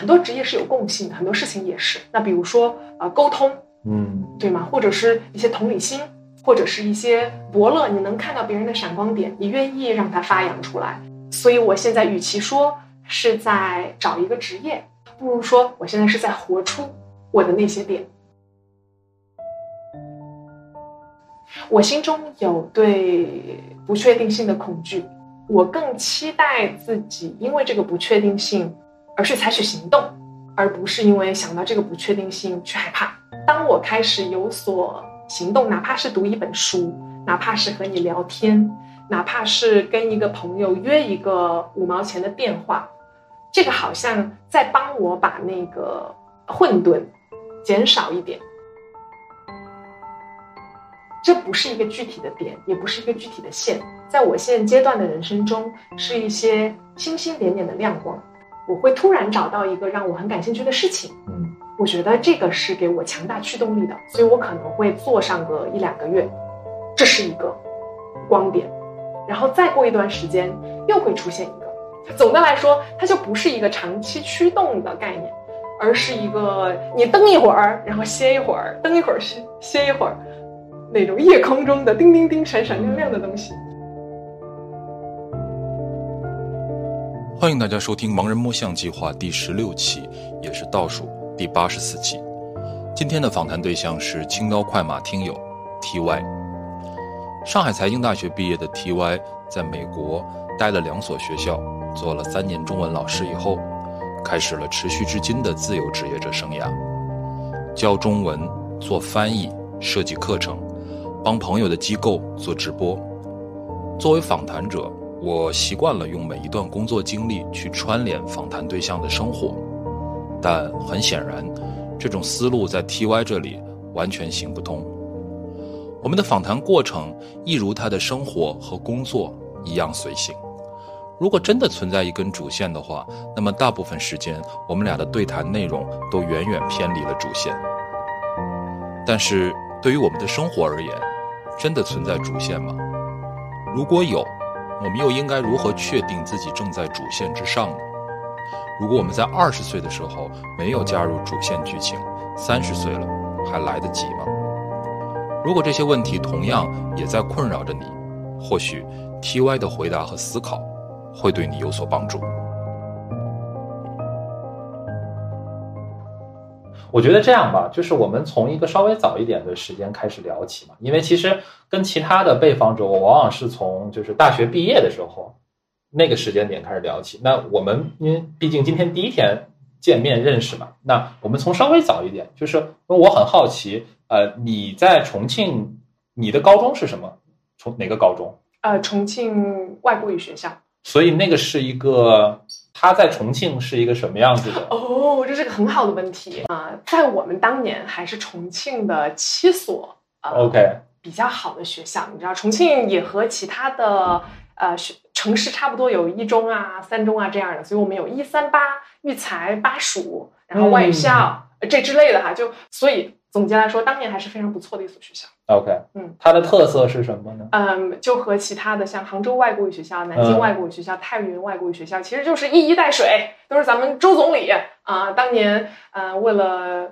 很多职业是有共性的，很多事情也是。那比如说呃沟通，嗯对吗？或者是一些同理心，或者是一些伯乐，你能看到别人的闪光点，你愿意让它发扬出来。所以我现在与其说是在找一个职业，不如说我现在是在活出我的那些点。我心中有对不确定性的恐惧，我更期待自己因为这个不确定性而去采取行动，而不是因为想到这个不确定性去害怕。当我开始有所行动，哪怕是读一本书，哪怕是和你聊天，哪怕是跟一个朋友约一个五毛钱的电话，这个好像在帮我把那个混沌减少一点。这不是一个具体的点，也不是一个具体的线，在我现阶段的人生中，是一些星星点点的亮光。我会突然找到一个让我很感兴趣的事情，嗯我觉得这个是给我强大驱动力的，所以我可能会做上个一两个月，这是一个光点，然后再过一段时间又会出现一个。总的来说，它就不是一个长期驱动的概念，而是一个你蹬一会儿，然后歇一会儿，蹬一会儿歇歇一会儿，那种夜空中的叮叮叮、闪闪亮亮的东西。欢迎大家收听《盲人摸象计划》第十六期，也是倒数第八十四期。今天的访谈对象是青刀快马听友 T.Y。上海财经大学毕业的 T.Y，在美国待了两所学校，做了三年中文老师以后，开始了持续至今的自由职业者生涯，教中文、做翻译、设计课程，帮朋友的机构做直播。作为访谈者，我习惯了用每一段工作经历去串联访谈对象的生活，但很显然，这种思路在 TY 这里完全行不通。我们的访谈过程一如他的生活和工作一样随性。如果真的存在一根主线的话，那么大部分时间我们俩的对谈内容都远远偏离了主线。但是对于我们的生活而言，真的存在主线吗？如果有，我们又应该如何确定自己正在主线之上呢？如果我们在二十岁的时候没有加入主线剧情，三十岁了还来得及吗？如果这些问题同样也在困扰着你，或许 T.Y 的回答和思考会对你有所帮助。我觉得这样吧，就是我们从一个稍微早一点的时间开始聊起嘛，因为其实跟其他的被访者，我往往是从就是大学毕业的时候那个时间点开始聊起。那我们因为毕竟今天第一天见面认识嘛，那我们从稍微早一点，就是因为我很好奇，呃，你在重庆，你的高中是什么？从哪个高中？呃，重庆外国语学校。所以那个是一个，他在重庆是一个什么样子的？哦，这是个很好的问题啊、在我们当年还是重庆的七所呃 OK，比较好的学校，你知道，重庆也和其他的呃学城市差不多，有一中啊、三中啊这样的，所以我们有一三八、育才、巴蜀，然后外语校、呃这之类的哈，就所以总结来说，当年还是非常不错的一所学校。OK，嗯，它的特色是什么呢？嗯，就和其他的像杭州外国语学校、南京嗯外国语学校、太原外国语学校，其实就是一衣带水，都是咱们周总理啊、当年呃为了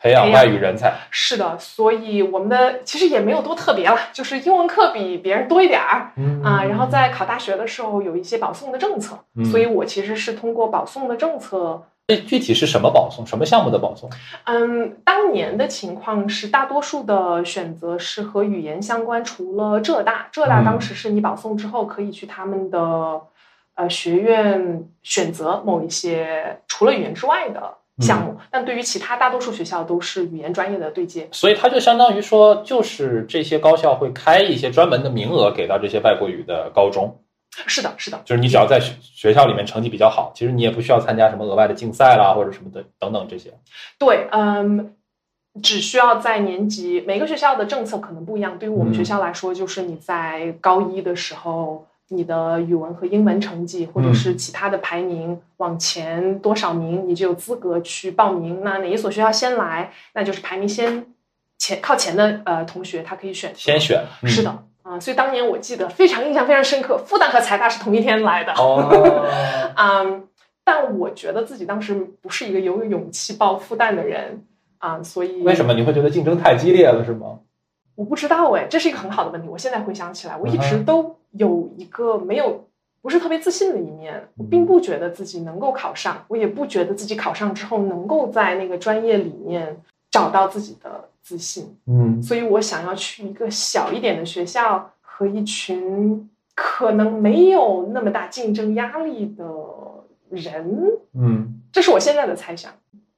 培养外语人才。是的，所以我们的其实也没有多特别了，就是英文课比别人多一点儿嗯啊。然后在考大学的时候有一些保送的政策，嗯所以我其实是通过保送的政策。这具体是什么保送？什么项目的保送？嗯，当年的情况是，大多数的选择是和语言相关，除了浙大，浙大嗯当时是你保送之后可以去他们的呃学院选择某一些除了语言之外的项嗯目，但对于其他大多数学校都是语言专业的对接。所以它就相当于说，就是这些高校会开一些专门的名额给到这些外国语的高中，是的，是的，就是你只要在学学校里面成绩比较好，其实你也不需要参加什么额外的竞赛啦或者什么的等等这些。对，嗯，只需要在年级，每个学校的政策可能不一样。对于我们嗯学校来说，就是你在高一的时候，你的语文和英文成绩，或者嗯是其他的排名往前多少名，你就有资格去报名。那哪一所学校先来，那就是排名先前靠前的呃同学，他可以选先选嗯是的。啊、所以当年我记得非常印象非常深刻，复旦和财大是同一天来的。哦，嗯，但我觉得自己当时不是一个有勇气报复旦的人啊，所以为什么你会觉得竞争太激烈了，是吗？我不知道哎，这是一个很好的问题。我现在回想起来，我一直都有一个没有不是特别自信的一面，我并不觉得自己能够考上，我也不觉得自己考上之后能够在那个专业里面找到自己的自信。嗯所以我想要去一个小一点的学校，和一群可能没有那么大竞争压力的人，嗯，这是我现在的猜想。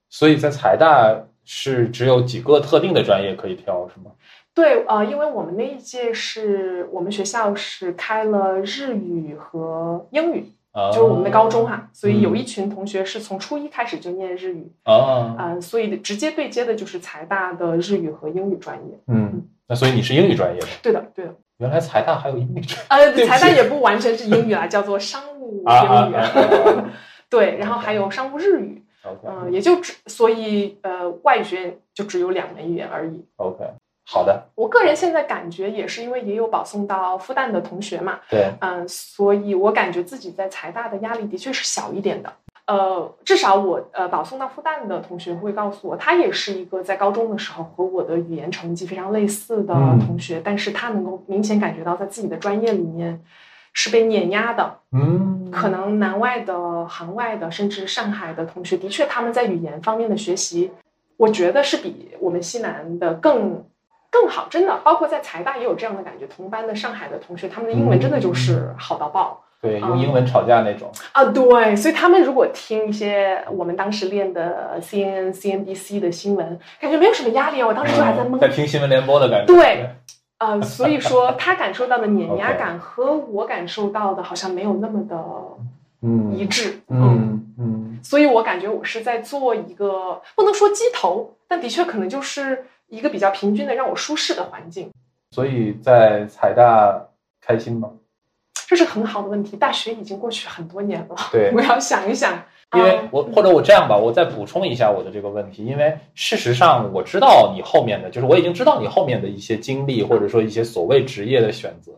所以在财大是只有几个特定的专业可以挑，是吗？对，呃，因为我们那一届是我们学校是开了日语和英语，啊，就是我们的高中哈，所以有一群同学是从初一开始就念日语，啊，嗯、所以直接对接的就是财大的日语和英语专业。嗯，那所以你是英语专业的，对的，对的。原来财大还有英语专业呃财大也不完全是英语啊，叫做商务英语。对，然后还有商务日语也就只所以呃外语学院就只有两门语言而已。OK，好的，我个人现在感觉也是因为也有保送到复旦的同学嘛，对，嗯，所以我感觉自己在财大的压力的确是小一点的。呃，至少我呃保送到复旦的同学会告诉我，他也是一个在高中的时候和我的语言成绩非常类似的嗯同学，但是他能够明显感觉到在自己的专业里面是被碾压的。嗯，可能南外的、杭外的，甚至上海的同学，的确他们在语言方面的学习，我觉得是比我们西南的更更好，真的。包括在财大也有这样的感觉，同班的上海的同学，他们的英文真的就是好到爆。对，用英文吵架那种，啊，对，所以他们如果听一些我们当时练的 CNN、CNBC 的新闻，感觉没有什么压力啊。我当时就还在懵。嗯在听新闻联播的感觉，对，呃，所以说他感受到的碾压 感和我感受到的好像没有那么的嗯一致。嗯嗯所以我感觉我是在做一个不能说鸡头，但的确可能就是一个比较平均的让我舒适的环境，所以在财大开心吗？这是很好的问题。大学已经过去很多年了，对 我要想一想。因为嗯我或者我这样吧，我再补充一下我的这个问题，因为事实上我知道你后面的，就是我已经知道你后面的一些经历，或者说一些所谓职业的选择，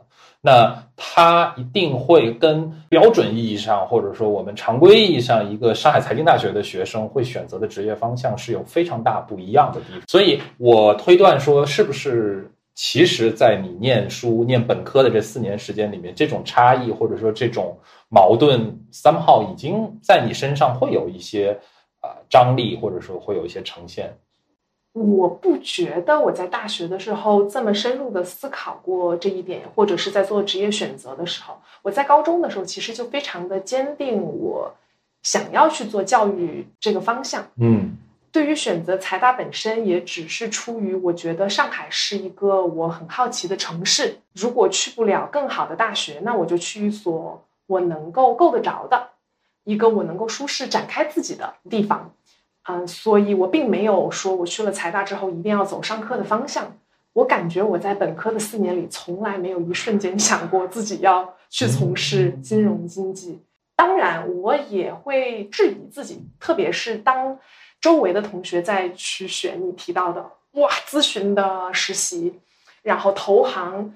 那它一定会跟标准意义上，或者说我们常规意义上一个上海财经大学的学生会选择的职业方向是有非常大不一样的地方，所以我推断说，是不是其实，在你念书、念本科的这四年时间里面，这种差异或者说这种矛盾，somehow 已经在你身上会有一些啊、张力，或者说会有一些呈现。我不觉得我在大学的时候这么深入的思考过这一点，或者是在做职业选择的时候，我在高中的时候其实就非常的坚定，我想要去做教育这个方向。嗯对于选择财大本身，也只是出于我觉得上海是一个我很好奇的城市。如果去不了更好的大学，那我就去一所我能够够得着的，一个我能够舒适展开自己的地方。嗯，所以我并没有说我去了财大之后一定要走商科的方向。我感觉我在本科的四年里，从来没有一瞬间 想过自己要去从事金融经济。当然，我也会质疑自己，特别是当周围的同学在去选你提到的哇咨询的实习，然后投行，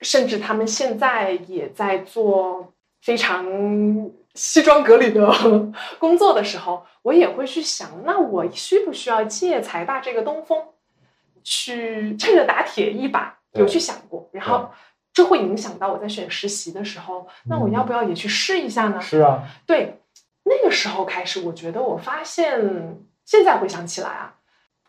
甚至他们现在也在做非常西装革履的 工作的时候，我也会去想，那我需不需要借财大这个东风，去趁热打铁一把？有去想过，然后这会影响到我在选实习的时候，那我要不要也去试一下呢？是啊，对，那个时候开始，我觉得我发现，现在回想起来啊，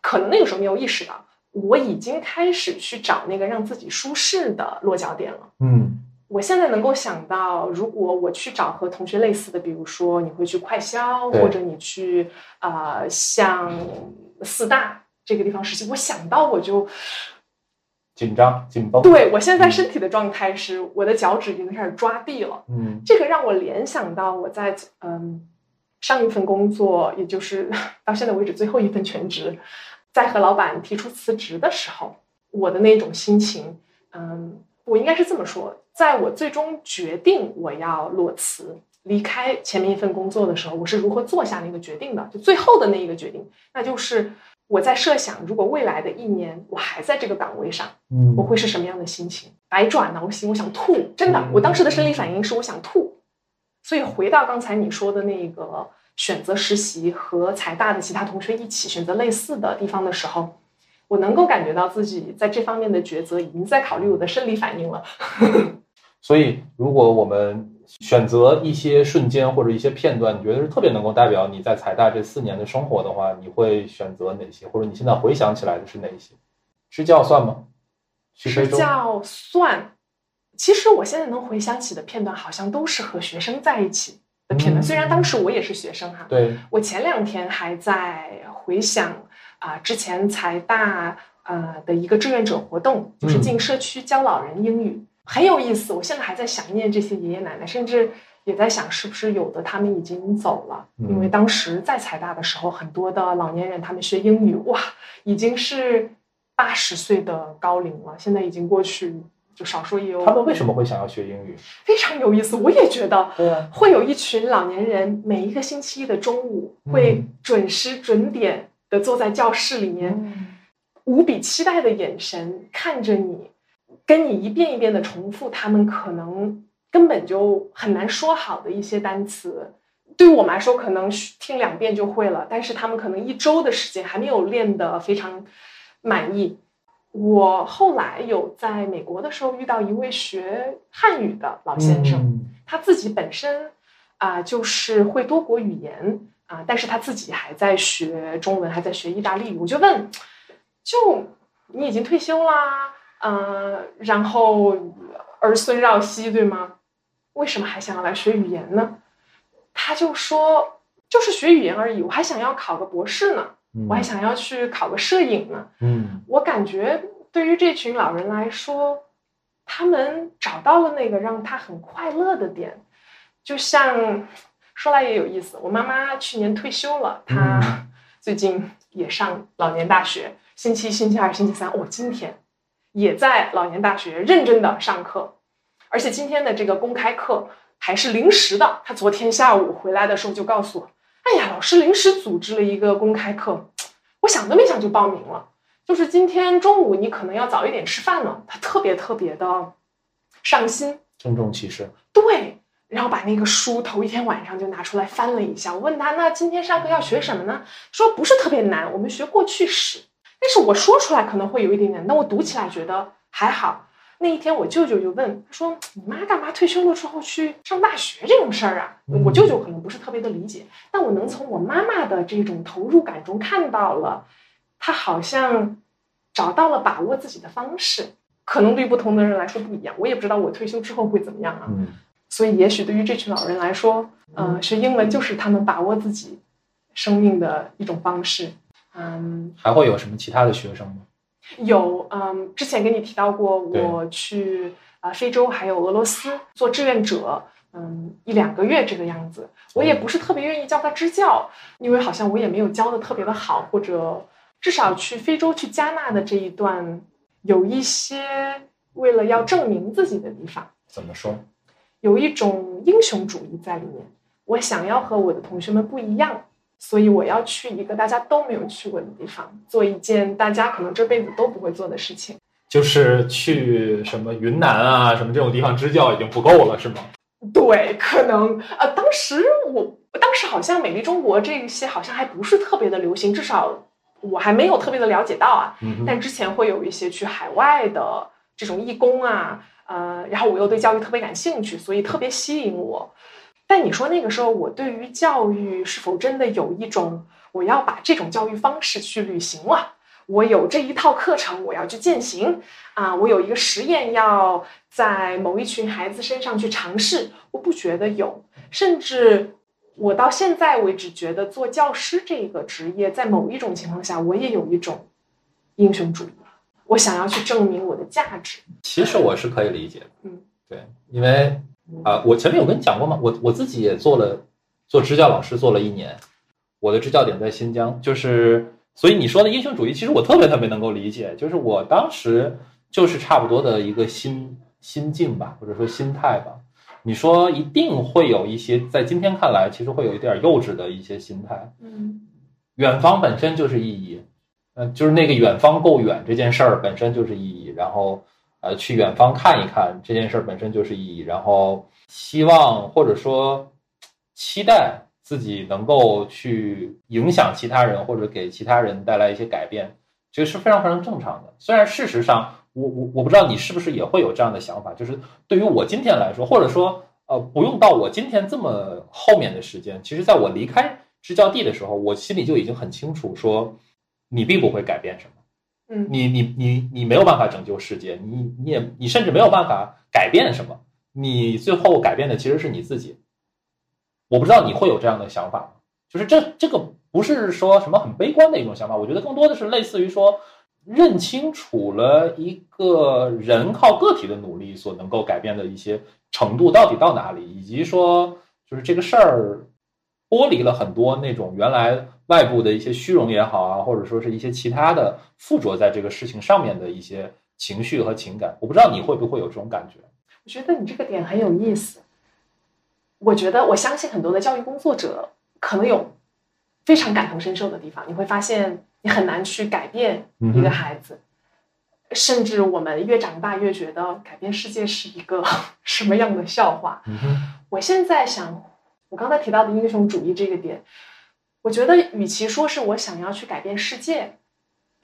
可能那个时候没有意识到，我已经开始去找那个让自己舒适的落脚点了。嗯我现在能够想到，如果我去找和同学类似的，比如说你会去快销，或者你去呃像四大这个地方实习，我想到我就紧张紧绷。对我现在身体的状态是，我的脚趾已经开始抓地了。嗯这个让我联想到我在嗯上一份工作，也就是到现在为止最后一份全职，在和老板提出辞职的时候，我的那种心情，嗯，我应该是这么说，在我最终决定我要裸辞离开前面一份工作的时候，我是如何做下那个决定的？就最后的那一个决定，那就是我在设想，如果未来的一年我还在这个岗位上。嗯我会是什么样的心情？百爪挠心，我想吐，真的嗯，我当时的生理反应是我想吐。所以回到刚才你说的那个选择实习和财大的其他同学一起选择类似的地方的时候，我能够感觉到自己在这方面的抉择已经在考虑我的生理反应了。所以，如果我们选择一些瞬间或者一些片段，你觉得是特别能够代表你在财大这四年的生活的话，你会选择哪些？或者你现在回想起来的是哪些？支教算吗？支教算。其实我现在能回想起的片段，好像都是和学生在一起的片段。虽然当时我也是学生哈。对。我前两天还在回想啊，之前财大呃的一个志愿者活动，就是进社区教老人英语。很有意思，我现在还在想念这些爷爷奶奶，甚至也在想是不是有的他们已经走了。因为当时在财大的时候，很多的老年人他们学英语，哇，已经是八十岁的高龄了，现在已经过去，就少说也有。他们为什么会想要学英语？非常有意思，我也觉得，对啊，会有一群老年人，每一个星期一的中午会准时准点的坐在教室里面，无比期待的眼神看着你。跟你一遍一遍的重复，他们可能根本就很难说好的一些单词，对于我们来说，可能听两遍就会了。但是他们可能一周的时间还没有练得非常满意。我后来有在美国的时候遇到一位学汉语的老先生，他自己本身啊就是会多国语言啊，但是他自己还在学中文，还在学意大利语。我就问，就你已经退休啦？嗯，然后儿孙绕膝，对吗？为什么还想要来学语言呢？他就说，就是学语言而已。我还想要考个博士呢，我还想要去考个摄影呢。嗯，我感觉对于这群老人来说，他们找到了那个让他很快乐的点。就像说来也有意思，我妈妈去年退休了，她最近也上老年大学，星期一、星期二、星期三，哦，今天。也在老年大学认真的上课，而且今天的这个公开课还是临时的。他昨天下午回来的时候就告诉我：“哎呀，老师临时组织了一个公开课，我想都没想就报名了。就是今天中午你可能要早一点吃饭了。”他特别特别的上心，郑重其事。对，然后把那个书头一天晚上就拿出来翻了一下。我问他：“那今天上课要学什么呢？”说不是特别难，我们学过去史。但是我说出来可能会有一点点，但我读起来觉得还好。那一天我舅舅就问他说：“你妈干嘛退休了之后去上大学这种事儿啊？”我舅舅可能不是特别的理解，但我能从我妈妈的这种投入感中看到了，她好像找到了把握自己的方式。可能对不同的人来说不一样，我也不知道我退休之后会怎么样啊。所以也许对于这群老人来说，嗯，学英文就是他们把握自己生命的一种方式。嗯，还会有什么其他的学生吗？有，嗯，之前跟你提到过，我去啊非洲还有俄罗斯做志愿者，嗯，一两个月这个样子。我也不是特别愿意叫他支教，因为好像我也没有教的特别的好，或者至少去非洲去加纳的这一段，有一些为了要证明自己的地方。怎么说？有一种英雄主义在里面，我想要和我的同学们不一样。所以我要去一个大家都没有去过的地方，做一件大家可能这辈子都不会做的事情，就是去什么云南啊，什么这种地方支教已经不够了，是吗？对，可能呃，当时我当时好像美丽中国这些好像还不是特别的流行，至少我还没有特别的了解到啊。但之前会有一些去海外的这种义工啊，呃，然后我又对教育特别感兴趣，所以特别吸引我。但你说那个时候，我对于教育是否真的有一种我要把这种教育方式去履行了？我有这一套课程，我要去践行啊！我有一个实验要在某一群孩子身上去尝试，我不觉得有。甚至我到现在为止，觉得做教师这个职业，在某一种情况下，我也有一种英雄主义，我想要去证明我的价值。其实我是可以理解的，嗯，对，因为。啊，我前面有跟你讲过吗？我我自己也做了做支教老师，做了一年。我的支教点在新疆，就是所以你说的英雄主义，其实我特别特别能够理解。就是我当时就是差不多的一个心心境吧，或者说心态吧。你说一定会有一些在今天看来，其实会有一点幼稚的一些心态。嗯，远方本身就是意义，嗯，就是那个远方够远这件事儿本身就是意义，然后。呃，去远方看一看这件事本身就是意义，然后希望或者说期待自己能够去影响其他人或者给其他人带来一些改变，这个是非常非常正常的。虽然事实上，我我我不知道你是不是也会有这样的想法，就是对于我今天来说，或者说呃，不用到我今天这么后面的时间，其实在我离开支教地的时候，我心里就已经很清楚，说你并不会改变什么。嗯你你你你没有办法拯救世界，你你也你甚至没有办法改变什么，你最后改变的其实是你自己。我不知道你会有这样的想法？就是这这个不是说什么很悲观的一种想法，我觉得更多的是类似于说认清楚了一个人靠个体的努力所能够改变的一些程度到底到哪里，以及说就是这个事儿剥离了很多那种原来外部的一些虚荣也好啊，或者说是一些其他的附着在这个事情上面的一些情绪和情感。我不知道你会不会有这种感觉？我觉得你这个点很有意思。我觉得，我相信很多的教育工作者可能有非常感同身受的地方。你会发现，你很难去改变一个孩子，甚至我们越长大越觉得改变世界是一个 什么样的笑话。嗯，我现在想，我刚才提到的英雄主义这个点，我觉得与其说是我想要去改变世界，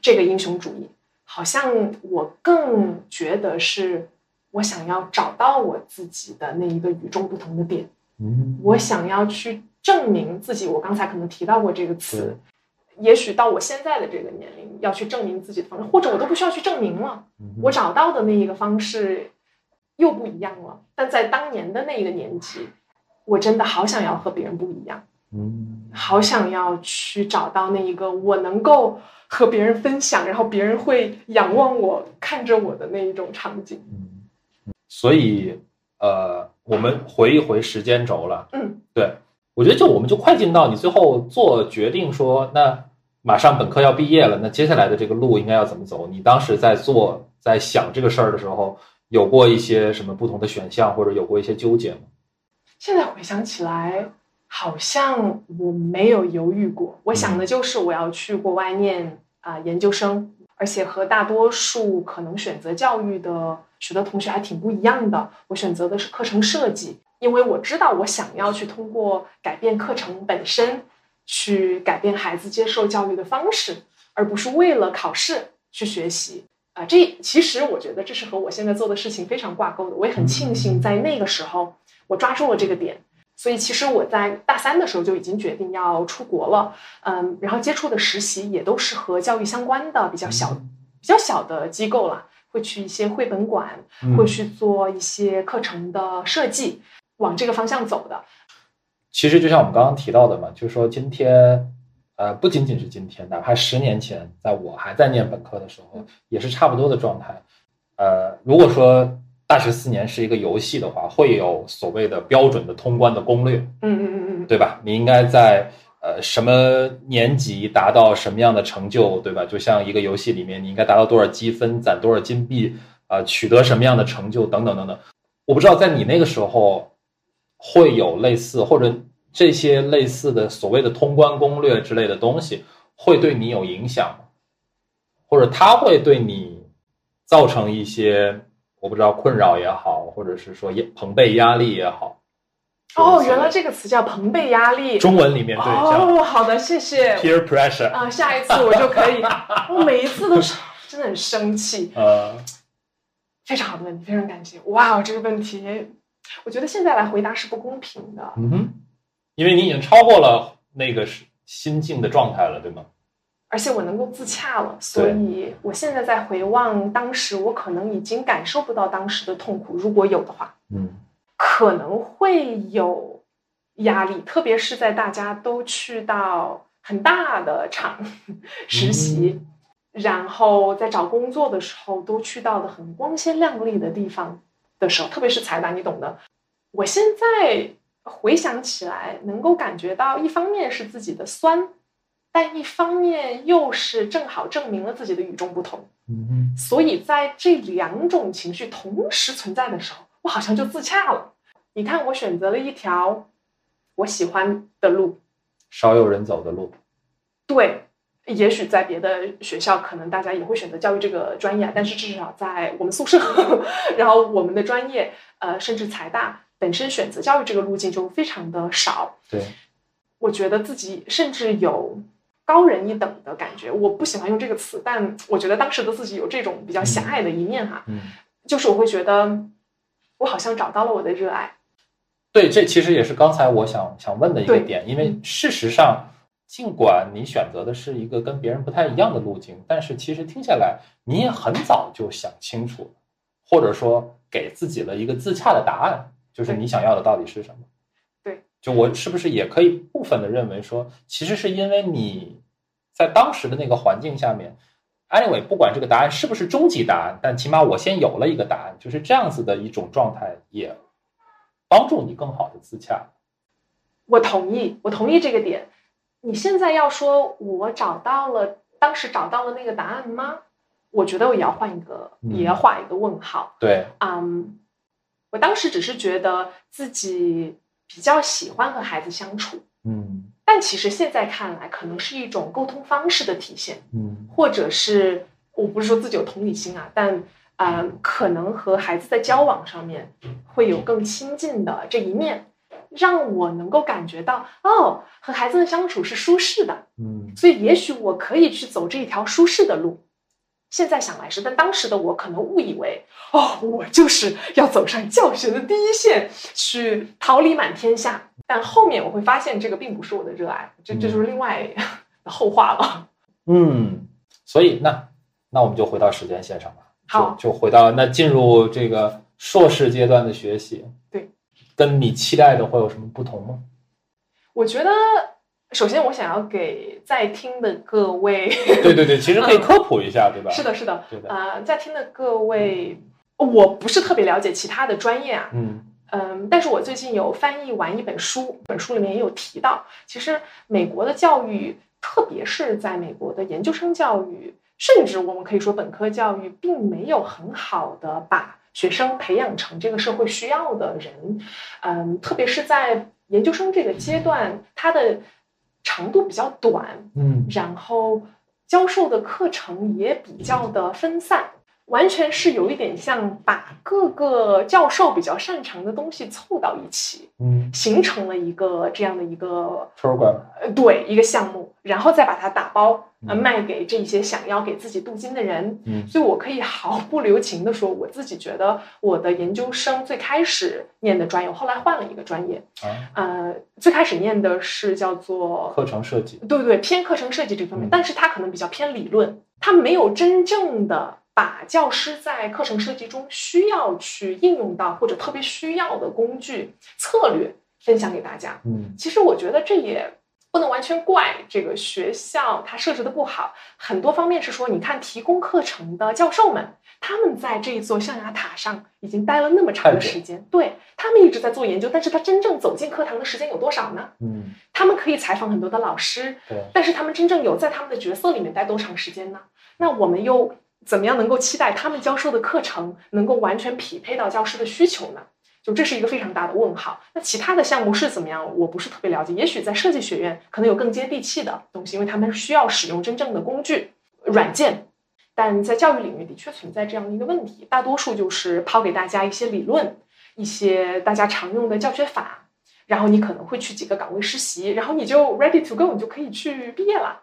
这个英雄主义，好像我更觉得是我想要找到我自己的那一个与众不同的点，嗯我想要去证明自己。我刚才可能提到过这个词，也许到我现在的这个年龄，要去证明自己的方式，或者我都不需要去证明了。我找到的那一个方式又不一样了。但在当年的那一个年纪，我真的好想要和别人不一样，嗯好想要去找到那一个我能够和别人分享，然后别人会仰望我、看着我的那一种场景。嗯，所以呃，我们回一回时间轴了。嗯，对，我觉得就我们就快进到你最后做决定说，那马上本科要毕业了，那接下来的这个路应该要怎么走？你当时在做在想这个事儿的时候，有过一些什么不同的选项，或者有过一些纠结吗？现在回想起来，好像我没有犹豫过。我想的就是我要去国外念啊、研究生，而且和大多数可能选择教育的许多同学还挺不一样的。我选择的是课程设计，因为我知道我想要去通过改变课程本身，去改变孩子接受教育的方式，而不是为了考试去学习。啊、这其实我觉得这是和我现在做的事情非常挂钩的。我也很庆幸在那个时候我抓住了这个点，所以其实我在大三的时候就已经决定要出国了，嗯，然后接触的实习也都是和教育相关的比较小、比较小的机构啦，会去一些绘本馆，嗯会去做一些课程的设计，往这个方向走的。其实就像我们刚刚提到的嘛，就是说今天，呃，不仅仅是今天，哪怕十年前，在我还在念本科的时候，也是差不多的状态。呃，如果说大学四年是一个游戏的话，会有所谓的标准的通关的攻略，嗯嗯嗯嗯，对吧？你应该在呃什么年级达到什么样的成就，对吧？就像一个游戏里面，你应该达到多少积分，攒多少金币，啊、取得什么样的成就，等等等等。我不知道在你那个时候会有类似或者这些类似的所谓的通关攻略之类的东西，会对你有影响吗？或者它会对你造成一些我不知道困扰也好，或者是说压朋辈压力也好？哦，原来这个词叫朋辈压力。中文里面对哦，好的，谢谢。peer pressure，啊，下一次我就可以。我每一次都是真的很生气。呃，非常好的问题，非常感谢。哇，这个问题，我觉得现在来回答是不公平的。嗯哼，因为你已经超过了那个是心境的状态了，对吗？而且我能够自洽了，所以我现在在回望当时，我可能已经感受不到当时的痛苦，如果有的话，嗯。可能会有压力，特别是在大家都去到很大的厂 实习，然后在找工作的时候都去到的很光鲜亮丽的地方的时候，特别是财大，你懂的。我现在回想起来，能够感觉到，一方面是自己的酸，但一方面又是正好证明了自己的与众不同。嗯所以在这两种情绪同时存在的时候，我好像就自洽了。你看，我选择了一条我喜欢的路，少有人走的路，对。也许在别的学校，可能大家也会选择教育这个专业，但是至少在我们宿舍，然后我们的专业，呃，甚至财大本身选择教育这个路径就非常的少。对，我觉得自己甚至有高人一等的感觉。我不喜欢用这个词，但我觉得当时的自己有这种比较狭隘的一面哈，嗯，就是我会觉得我好像找到了我的热爱。对，这其实也是刚才我想想问的一个点，因为事实上，尽管你选择的是一个跟别人不太一样的路径，但是其实听下来，你也很早就想清楚，或者说给自己了一个自洽的答案，就是你想要的到底是什么。对，就我是不是也可以部分的认为说，其实是因为你在当时的那个环境下面。Anyway，不管这个答案是不是终极答案，但起码我先有了一个答案，就是这样子的一种状态，也帮助你更好的自洽。我同意，我同意这个点。你现在要说我找到了，当时找到了那个答案吗？我觉得我也要换一个，嗯也要画一个问号。对，嗯，我当时只是觉得自己比较喜欢和孩子相处，嗯但其实现在看来，可能是一种沟通方式的体现，嗯或者是我不是说自己有同理心啊，但呃，可能和孩子在交往上面会有更亲近的这一面，让我能够感觉到哦，和孩子的相处是舒适的，嗯所以也许我可以去走这一条舒适的路。现在想来是，但当时的我可能误以为，哦，我就是要走上教学的第一线，去桃李满天下。但后面我会发现，这个并不是我的热爱，这这就是另外的后话了。嗯，所以那那我们就回到时间线上吧，好就就回到那进入这个硕士阶段的学习，对，跟你期待的会有什么不同吗？我觉得，首先我想要给在听的各位，对对对，其实可以科普一下，对吧？是，的，是的，呃，在听的各位，我不是特别了解其他的专业啊，嗯嗯，但是我最近有翻译完一本书，本书里面也有提到，其实美国的教育，特别是在美国的研究生教育，甚至我们可以说本科教育，并没有很好的把学生培养成这个社会需要的人。嗯，特别是在研究生这个阶段，他的长度比较短，嗯。然后教授的课程也比较的分散，完全是有一点像把各个教授比较擅长的东西凑到一起，嗯。形成了一个这样的一个，program，呃对一个项目，然后再把它打包呃嗯。卖给这些想要给自己镀金的人。嗯。所以我可以毫不留情的说，我自己觉得我的研究生最开始念的专业，我后来换了一个专业，啊，呃，最开始念的是叫做课程设计，对对对，偏课程设计这方面，嗯。但是它可能比较偏理论，它没有真正的把教师在课程设计中需要去应用到或者特别需要的工具策略分享给大家。嗯其实我觉得这也不能完全怪这个学校它设置的不好，很多方面是说，你看提供课程的教授们，他们在这一座象牙塔上已经待了那么长的时间，对他们一直在做研究，但是他真正走进课堂的时间有多少呢？嗯，他们可以采访很多的老师，对，但是他们真正有在他们的角色里面待多长时间呢？那我们又怎么样能够期待他们教授的课程能够完全匹配到教师的需求呢？就这是一个非常大的问号。那其他的项目是怎么样？我不是特别了解。也许在设计学院可能有更接地气的东西，因为他们需要使用真正的工具软件。但在教育领域的确存在这样的一个问题，大多数就是抛给大家一些理论，一些大家常用的教学法，然后你可能会去几个岗位实习，然后你就 ready to go，你就可以去毕业了。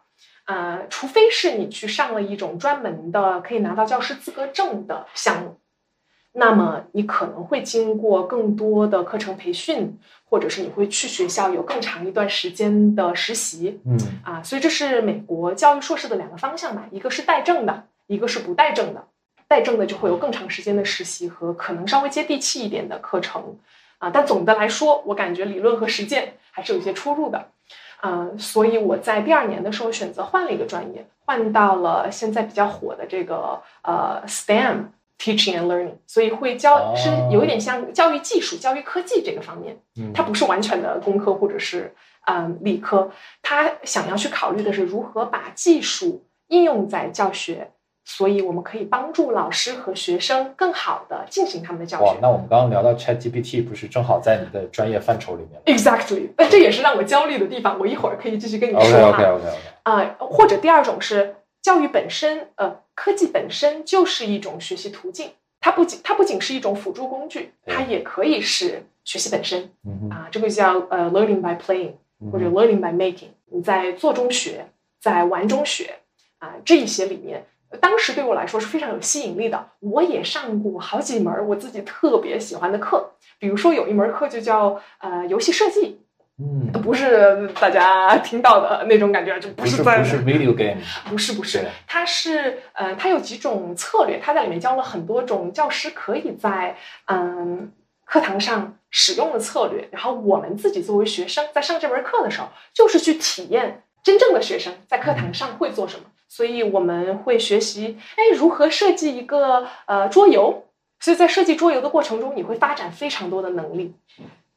呃，除非是你去上了一种专门的可以拿到教师资格证的项目，那么你可能会经过更多的课程培训，或者是你会去学校有更长一段时间的实习嗯啊。所以这是美国教育硕士的两个方向吧，一个是带证的，一个是不带证的。带证的就会有更长时间的实习和可能稍微接地气一点的课程啊。但总的来说，我感觉理论和实践还是有一些出入的。呃，所以我在第二年的时候选择换了一个专业，换到了现在比较火的这个呃 STEM Teaching and Learning，所以会教哦是有一点像教育技术、教育科技这个方面，嗯，它不是完全的工科或者是嗯理科，它想要去考虑的是如何把技术应用在教学，所以我们可以帮助老师和学生更好的进行他们的教哇，学。那我们刚刚聊到 Chat GPT，不是正好在你的专业范畴里面 Exactly，那这也是让我焦虑的地方。我一会儿可以继续跟你说？OK 哈。OK OK OK，啊、或者第二种是教育本身，呃，科技本身就是一种学习途径，它不仅它不仅是一种辅助工具，它也可以是学习本身嗯啊，这个叫呃 learning by playing 嗯或者 learning by making，你在做中学，在玩中学啊、这一些里面，当时对我来说是非常有吸引力的。我也上过好几门我自己特别喜欢的课，比如说有一门课就叫呃游戏设计，嗯，不是大家 听到的那种感觉，就不是在不是 video game，不是不是，它是呃，它有几种策略，它在里面教了很多种教师可以在嗯课堂上使用的策略。然后我们自己作为学生，在上这门课的时候，就是去体验真正的学生在课堂上会做什么。所以我们会学习，哎，如何设计一个呃桌游。所以在设计桌游的过程中，你会发展非常多的能力。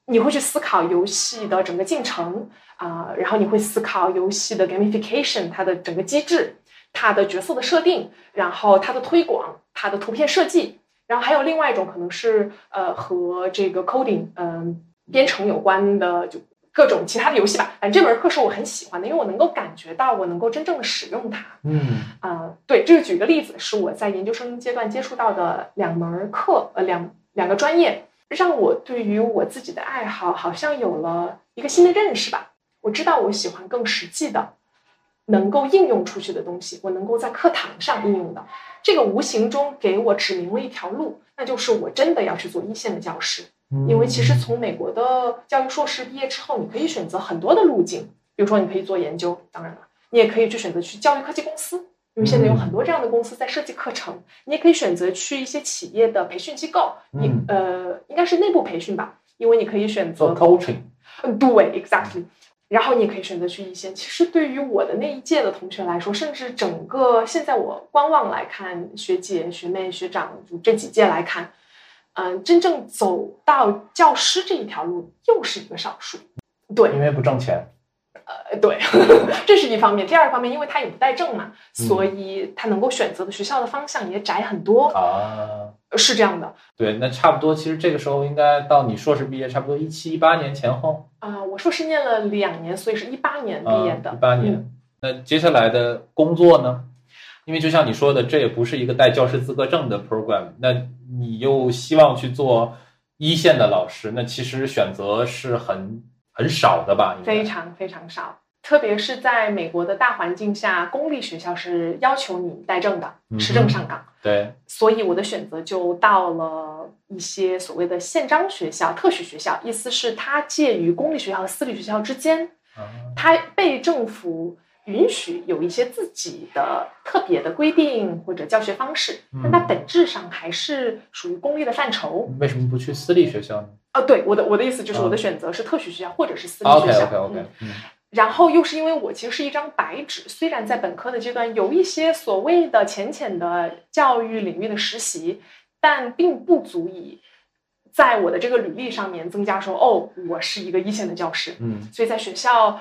你会去思考游戏的整个进程啊、然后你会思考游戏的 gamification，它的整个机制，它的角色的设定，然后它的推广，它的图片设计，然后还有另外一种可能是呃和这个 coding 嗯、编程有关的就各种其他的游戏吧。反正这门课是我很喜欢的，因为我能够感觉到我能够真正的使用它。嗯啊，对，这个举个例子，是我在研究生阶段接触到的两门课，呃，两两个专业，让我对于我自己的爱好好像有了一个新的认识吧。我知道我喜欢更实际的，能够应用出去的东西，我能够在课堂上应用的，这个无形中给我指明了一条路，那就是我真的要去做一线的教师。嗯，因为其实从美国的教育硕士毕业之后，你可以选择很多的路径，比如说你可以做研究，当然了，你也可以去选择去教育科技公司，因为现在有很多这样的公司在设计课程。你也可以选择去一些企业的培训机构，你、嗯呃应该是内部培训吧，因为你可以选择做 coaching，嗯，对，exactly。然后你也可以选择去一些。其实对于我的那一届的同学来说，甚至整个现在我观望来看，学姐、学妹、学长就这几届来看，嗯、真正走到教师这一条路又是一个少数。对，因为不挣钱，呃，对，这是一方面。第二方面，因为他也不带证嘛，所以他能够选择的学校的方向也窄很多，啊。是这样的。对，那差不多，其实这个时候应该到你硕士毕业，差不多一七一八年前后，啊、我硕士念了两年，所以是一八年毕业的。一八年。嗯那接下来的工作呢？因为就像你说的，这也不是一个带教师资格证的 program，那你又希望去做一线的老师，那其实选择是很很少的吧？非常非常少，特别是在美国的大环境下，公立学校是要求你带证的，持证上岗。对，所以我的选择就到了一些所谓的宪章学校、特许学校，意思是它介于公立学校和私立学校之间，啊它被政府允许有一些自己的特别的规定或者教学方式，但它嗯本质上还是属于公立的范畴。为什么不去私立学校呢啊，对，我的我的意思就是我的嗯选择是特许学校或者是私立学校。OK OK，嗯嗯然后又是因为我其实是一张白纸，虽然在本科的阶段有一些所谓的浅浅的教育领域的实习，但并不足以在我的这个履历上面增加说哦，我是一个一线的教师。嗯所以在学校呃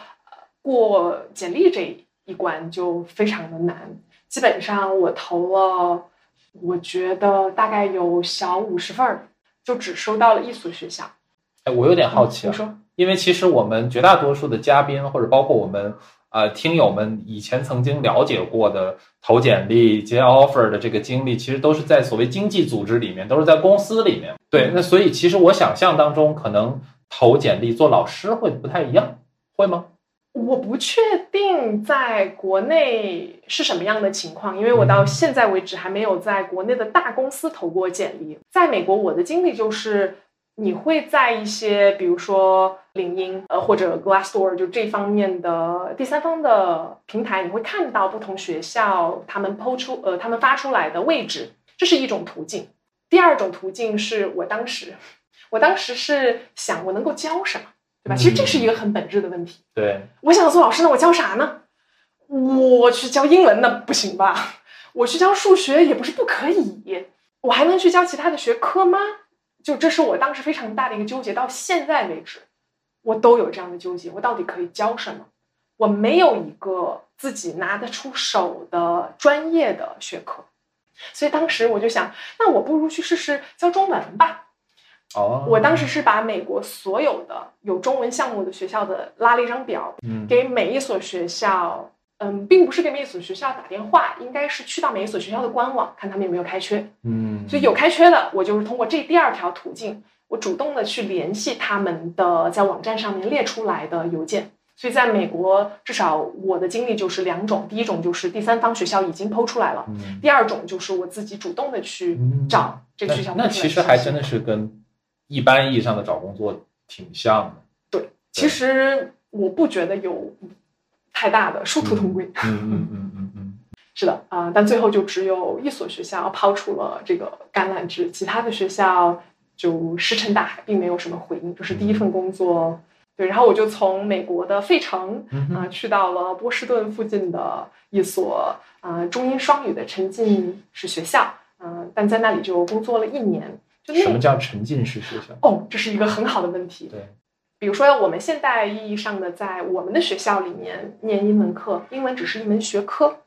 过简历这一关就非常的难。基本上我投了，我觉得大概有小五十份儿，就只收到了一所学校。哎，我有点好奇啊，你说，因为其实我们绝大多数的嘉宾，或者包括我们呃听友们以前曾经了解过的投简历接 offer 的这个经历，其实都是在所谓经济组织里面，都是在公司里面。对，那所以其实我想象当中，可能投简历做老师会不太一样，会吗？我不确定在国内是什么样的情况，因为我到现在为止还没有在国内的大公司投过简历。在美国，我的经历就是，你会在一些比如说领英呃或者 Glassdoor 就这方面的第三方的平台，你会看到不同学校他们抛出呃他们发出来的位置，这是一种途径。第二种途径是我当时，我当时是想我能够教什么，对吧？其实这是一个很本质的问题。对，我想做老师，那我教啥呢？我去教英文，那不行吧？我去教数学也不是不可以，我还能去教其他的学科吗？就这是我当时非常大的一个纠结，到现在为止，我都有这样的纠结，我到底可以教什么？我没有一个自己拿得出手的专业的学科，所以当时我就想，那我不如去试试教中文吧。哦，我当时是把美国所有的有中文项目的学校的拉了一张表，嗯。给每一所学校，嗯，并不是给每一所学校打电话，应该是去到每一所学校的官网看他们有没有开缺。嗯，所以有开缺的，我就是通过这第二条途径，我主动的去联系他们的在网站上面列出来的邮件。所以在美国，至少我的经历就是两种：第一种就是第三方学校已经剖出来了；嗯，第二种就是我自己主动的去嗯。找这个学校那其实还真的是跟一般意义上的找工作挺像的。对其实我不觉得有太大的殊途同归。嗯嗯嗯嗯嗯 是的啊、但最后就只有一所学校抛出了这个橄榄枝，其他的学校就石沉大海，并没有什么回应。就是第一份工作，对，然后我就从美国的费城嗯啊、去到了波士顿附近的一所啊、中英双语的沉浸式学校，嗯、但在那里就工作了一年。就什么叫沉浸式学校？哦，这是一个很好的问题。对，比如说，我们现代意义上的在我们的学校里面念英文课，英文只是一门学科。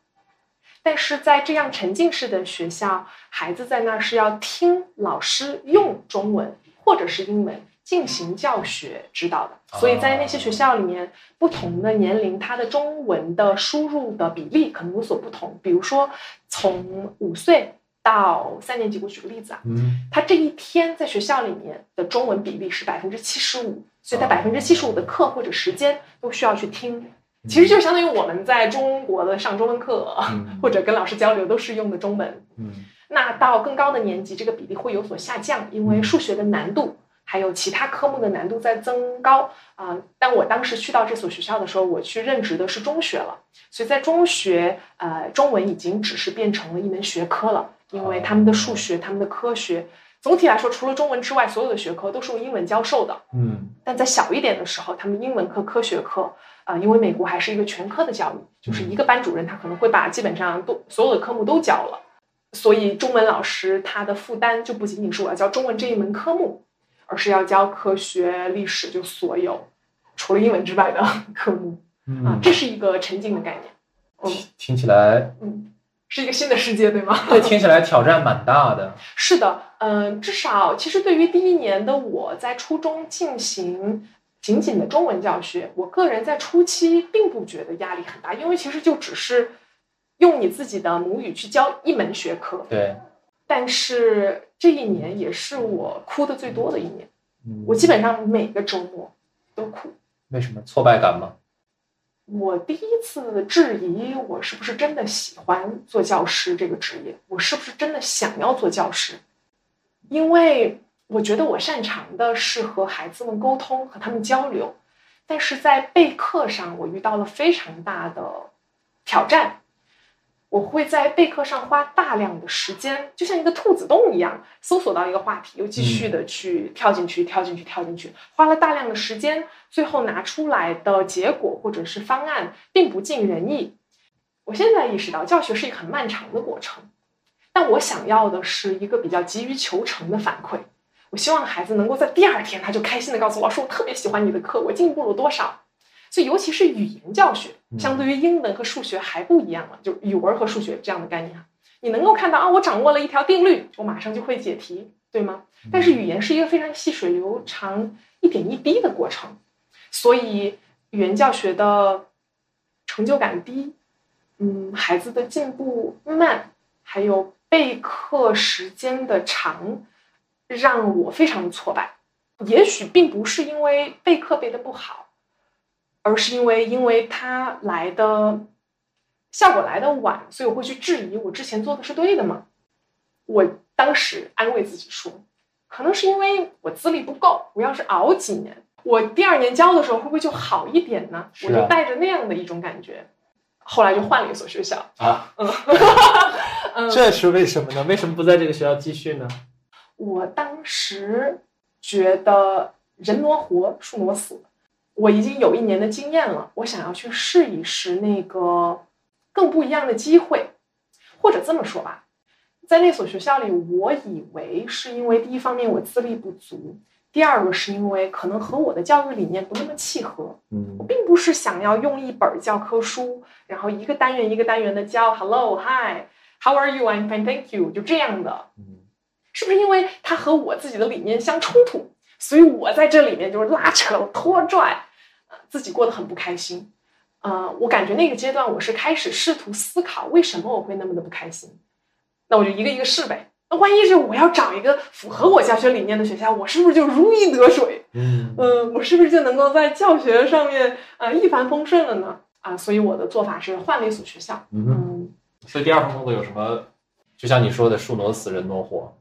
但是在这样沉浸式的学校，孩子在那儿是要听老师用中文或者是英文进行教学指导的。所以在那些学校里面，不同的年龄，他的中文的输入的比例可能有所不同。比如说，从五岁到三年级，我举个例子啊，嗯。他这一天在学校里面的中文比例是百分之七十五，所以他哦。百分之七十五的课或者时间都需要去听。其实就相当于我们在中国的上中文课，嗯。或者跟老师交流都是用的中文。嗯。那到更高的年级，这个比例会有所下降，因为数学的难度还有其他科目的难度在增高啊、但我当时去到这所学校的时候，我去任职的是中学了，所以在中学，呃，中文已经只是变成了一门学科了，因为他们的数学、他们的科学，总体来说，除了中文之外，所有的学科都是用英文教授的。嗯。但在小一点的时候，他们英文课、科学课，啊、因为美国还是一个全科的教育，就是一个班主任他可能会把基本上都所有的科目都教了，所以中文老师他的负担就不仅仅是我要教中文这一门科目，而是要教科学、历史，就所有除了英文之外的科目。啊嗯，，这是一个沉浸的概念，嗯。听起来嗯，是一个新的世界，对吗？对，听起来挑战蛮大的。是的，嗯、至少其实对于第一年的我在初中进行仅仅的中文教学，我个人在初期并不觉得压力很大，因为其实就只是用你自己的母语去教一门学科。对，但是这一年也是我哭的最多的一年，嗯我基本上每个周末都哭。为什么挫败感吗？我第一次质疑我是不是真的喜欢做教师这个职业，我是不是真的想要做教师？因为我觉得我擅长的是和孩子们沟通，和他们交流，但是在备课上我遇到了非常大的挑战。我会在备课上花大量的时间，就像一个兔子洞一样，搜索到一个话题，又继续的去跳进去、跳进去、跳进去，花了大量的时间，最后拿出来的结果或者是方案并不尽人意。我现在意识到，教学是一个很漫长的过程，但我想要的是一个比较急于求成的反馈。我希望孩子能够在第二天他就开心的告诉我老师，我特别喜欢你的课，我进步了多少。所以，尤其是语言教学，相对于英文和数学还不一样了，就语文和数学这样的概念啊，你能够看到啊，我掌握了一条定律，我马上就会解题，对吗？但是语言是一个非常细水流长、一点一滴的过程，所以语言教学的成就感低，嗯，孩子的进步慢，还有备课时间的长，让我非常的挫败。也许并不是因为备课备的不好。而是因为因为它来的效果来的晚，所以我会去质疑我之前做的是对的吗？我当时安慰自己说，可能是因为我资历不够，我要是熬几年，我第二年教的时候会不会就好一点呢？我就带着那样的一种感觉，后来就换了一所学校。啊，嗯，这是为什么呢？为什么不在这个学校继续呢？我当时觉得人挪活，树挪死。我已经有一年的经验了，我想要去试一试那个更不一样的机会，或者这么说吧，在那所学校里，我以为是因为第一方面我资历不足，第二个是因为可能和我的教育理念不那么契合。嗯。我并不是想要用一本教科书，然后一个单元一个单元的教 Hello Hi How are you? I'm fine Thank you 就这样的，嗯。是不是因为它和我自己的理念相冲突，所以我在这里面就是拉扯拖拽，呃，自己过得很不开心。呃，我感觉那个阶段我是开始试图思考为什么我会那么的不开心。那我就一个一个试呗。那万一是我要找一个符合我教学理念的学校，我是不是就如鱼得水？嗯呃，我是不是就能够在教学上面呃一帆风顺了呢？啊，所以我的做法是换了一所学校。嗯，嗯，所以第二份工作有什么？就像你说的，树挪死，人挪活。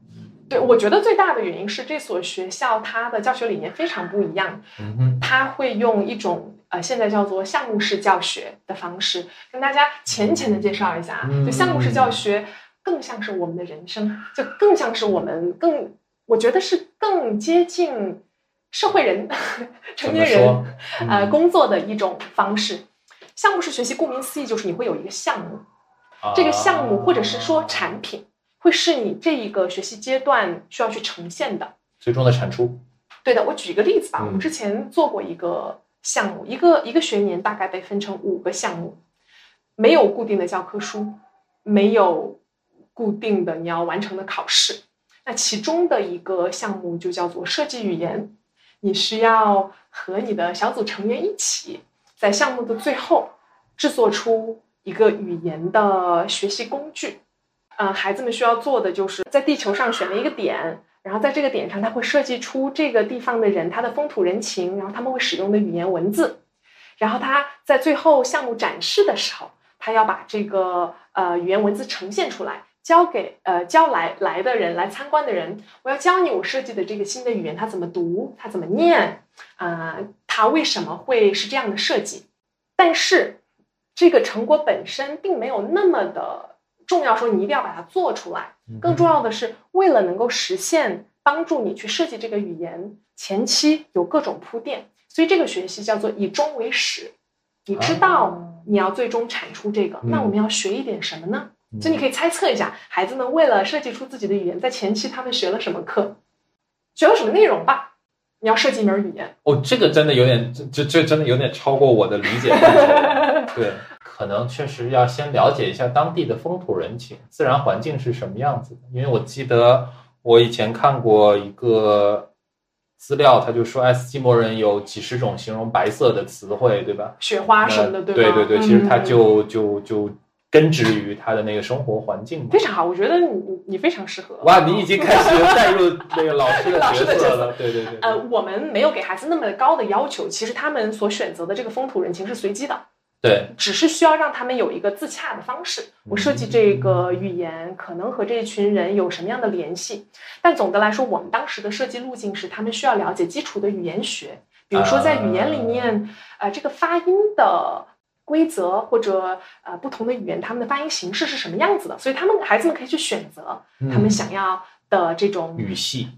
对，我觉得最大的原因是这所学校它的教学理念非常不一样，嗯哼，它会用一种呃现在叫做项目式教学的方式，跟大家浅浅的介绍一下啊，嗯就项目式教学更像是我们的人生，就更像是我们更，我觉得是更接近社会人、成年人？呃嗯工作的一种方式。项目式学习顾名思义就是你会有一个项目，啊这个项目或者是说产品，会是你这一个学习阶段需要去呈现的。最终的产出。对的，我举一个例子吧，嗯我们之前做过一个项目，一个一个学年大概被分成五个项目，没有固定的教科书，没有固定的你要完成的考试。那其中的一个项目就叫做设计语言，你需要和你的小组成员一起，在项目的最后制作出一个语言的学习工具。呃，孩子们需要做的就是在地球上选了一个点，然后在这个点上，他会设计出这个地方的人他的风土人情，然后他们会使用的语言文字，然后他在最后项目展示的时候，他要把这个呃语言文字呈现出来，交给呃教来来的人来参观的人，我要教你我设计的这个新的语言它怎么读，它怎么念，啊、他为什么会是这样的设计？但是这个成果本身并没有那么的重要，说你一定要把它做出来。更重要的是，为了能够实现帮助你去设计这个语言，前期有各种铺垫，所以这个学习叫做以终为始。你知道你要最终产出这个，那我们要学一点什么呢？所以你可以猜测一下，孩子们为了设计出自己的语言，在前期他们学了什么课，学了什么内容吧？你要设计一门语言，哦，这个真的有点，这这这真的有点超过我的理解范畴了。对，可能确实要先了解一下当地的风土人情、自然环境是什么样子的。因为我记得我以前看过一个资料，他就说爱斯基摩人有几十种形容白色的词汇，对吧？雪花什么的，对吧？对对对，其实它嗯就就就根植于他的那个生活环境。非常好，我觉得你你你非常适合。哇，你已经开始带入那个老师的角色 角色了，对对对。对呃，我们没有给孩子那么高的要求，其实他们所选择的这个风土人情是随机的，对，只是需要让他们有一个自洽的方式。我设计这个语言可能和这一群人有什么样的联系，但总的来说，我们当时的设计路径是他们需要了解基础的语言学，比如说在语言里面，呃，这个发音的。规则或者呃不同的语言，他们的发音形式是什么样子的？所以他们孩子们可以去选择他们想要的这种语系，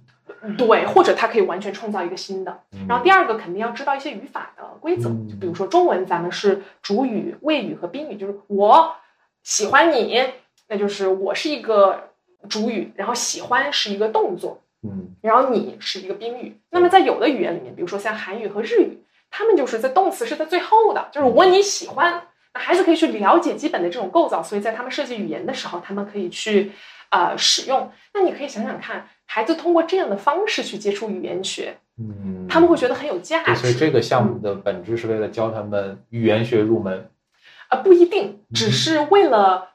对，或者他可以完全创造一个新的。嗯然后第二个肯定要知道一些语法的规则，嗯就比如说中文，咱们是主语、谓语和宾语，就是我喜欢你，那就是我是一个主语，然后喜欢是一个动作，嗯然后你是一个宾语。那么在有的语言里面，比如说像韩语和日语，他们就是在动词是在最后的，就是我你喜欢。那孩子可以去了解基本的这种构造，所以在他们设计语言的时候，他们可以去呃使用。那你可以想想看，孩子通过这样的方式去接触语言学，嗯，他们会觉得很有价值，所以。这个项目的本质是为了教他们语言学入门呃，不一定，只是为了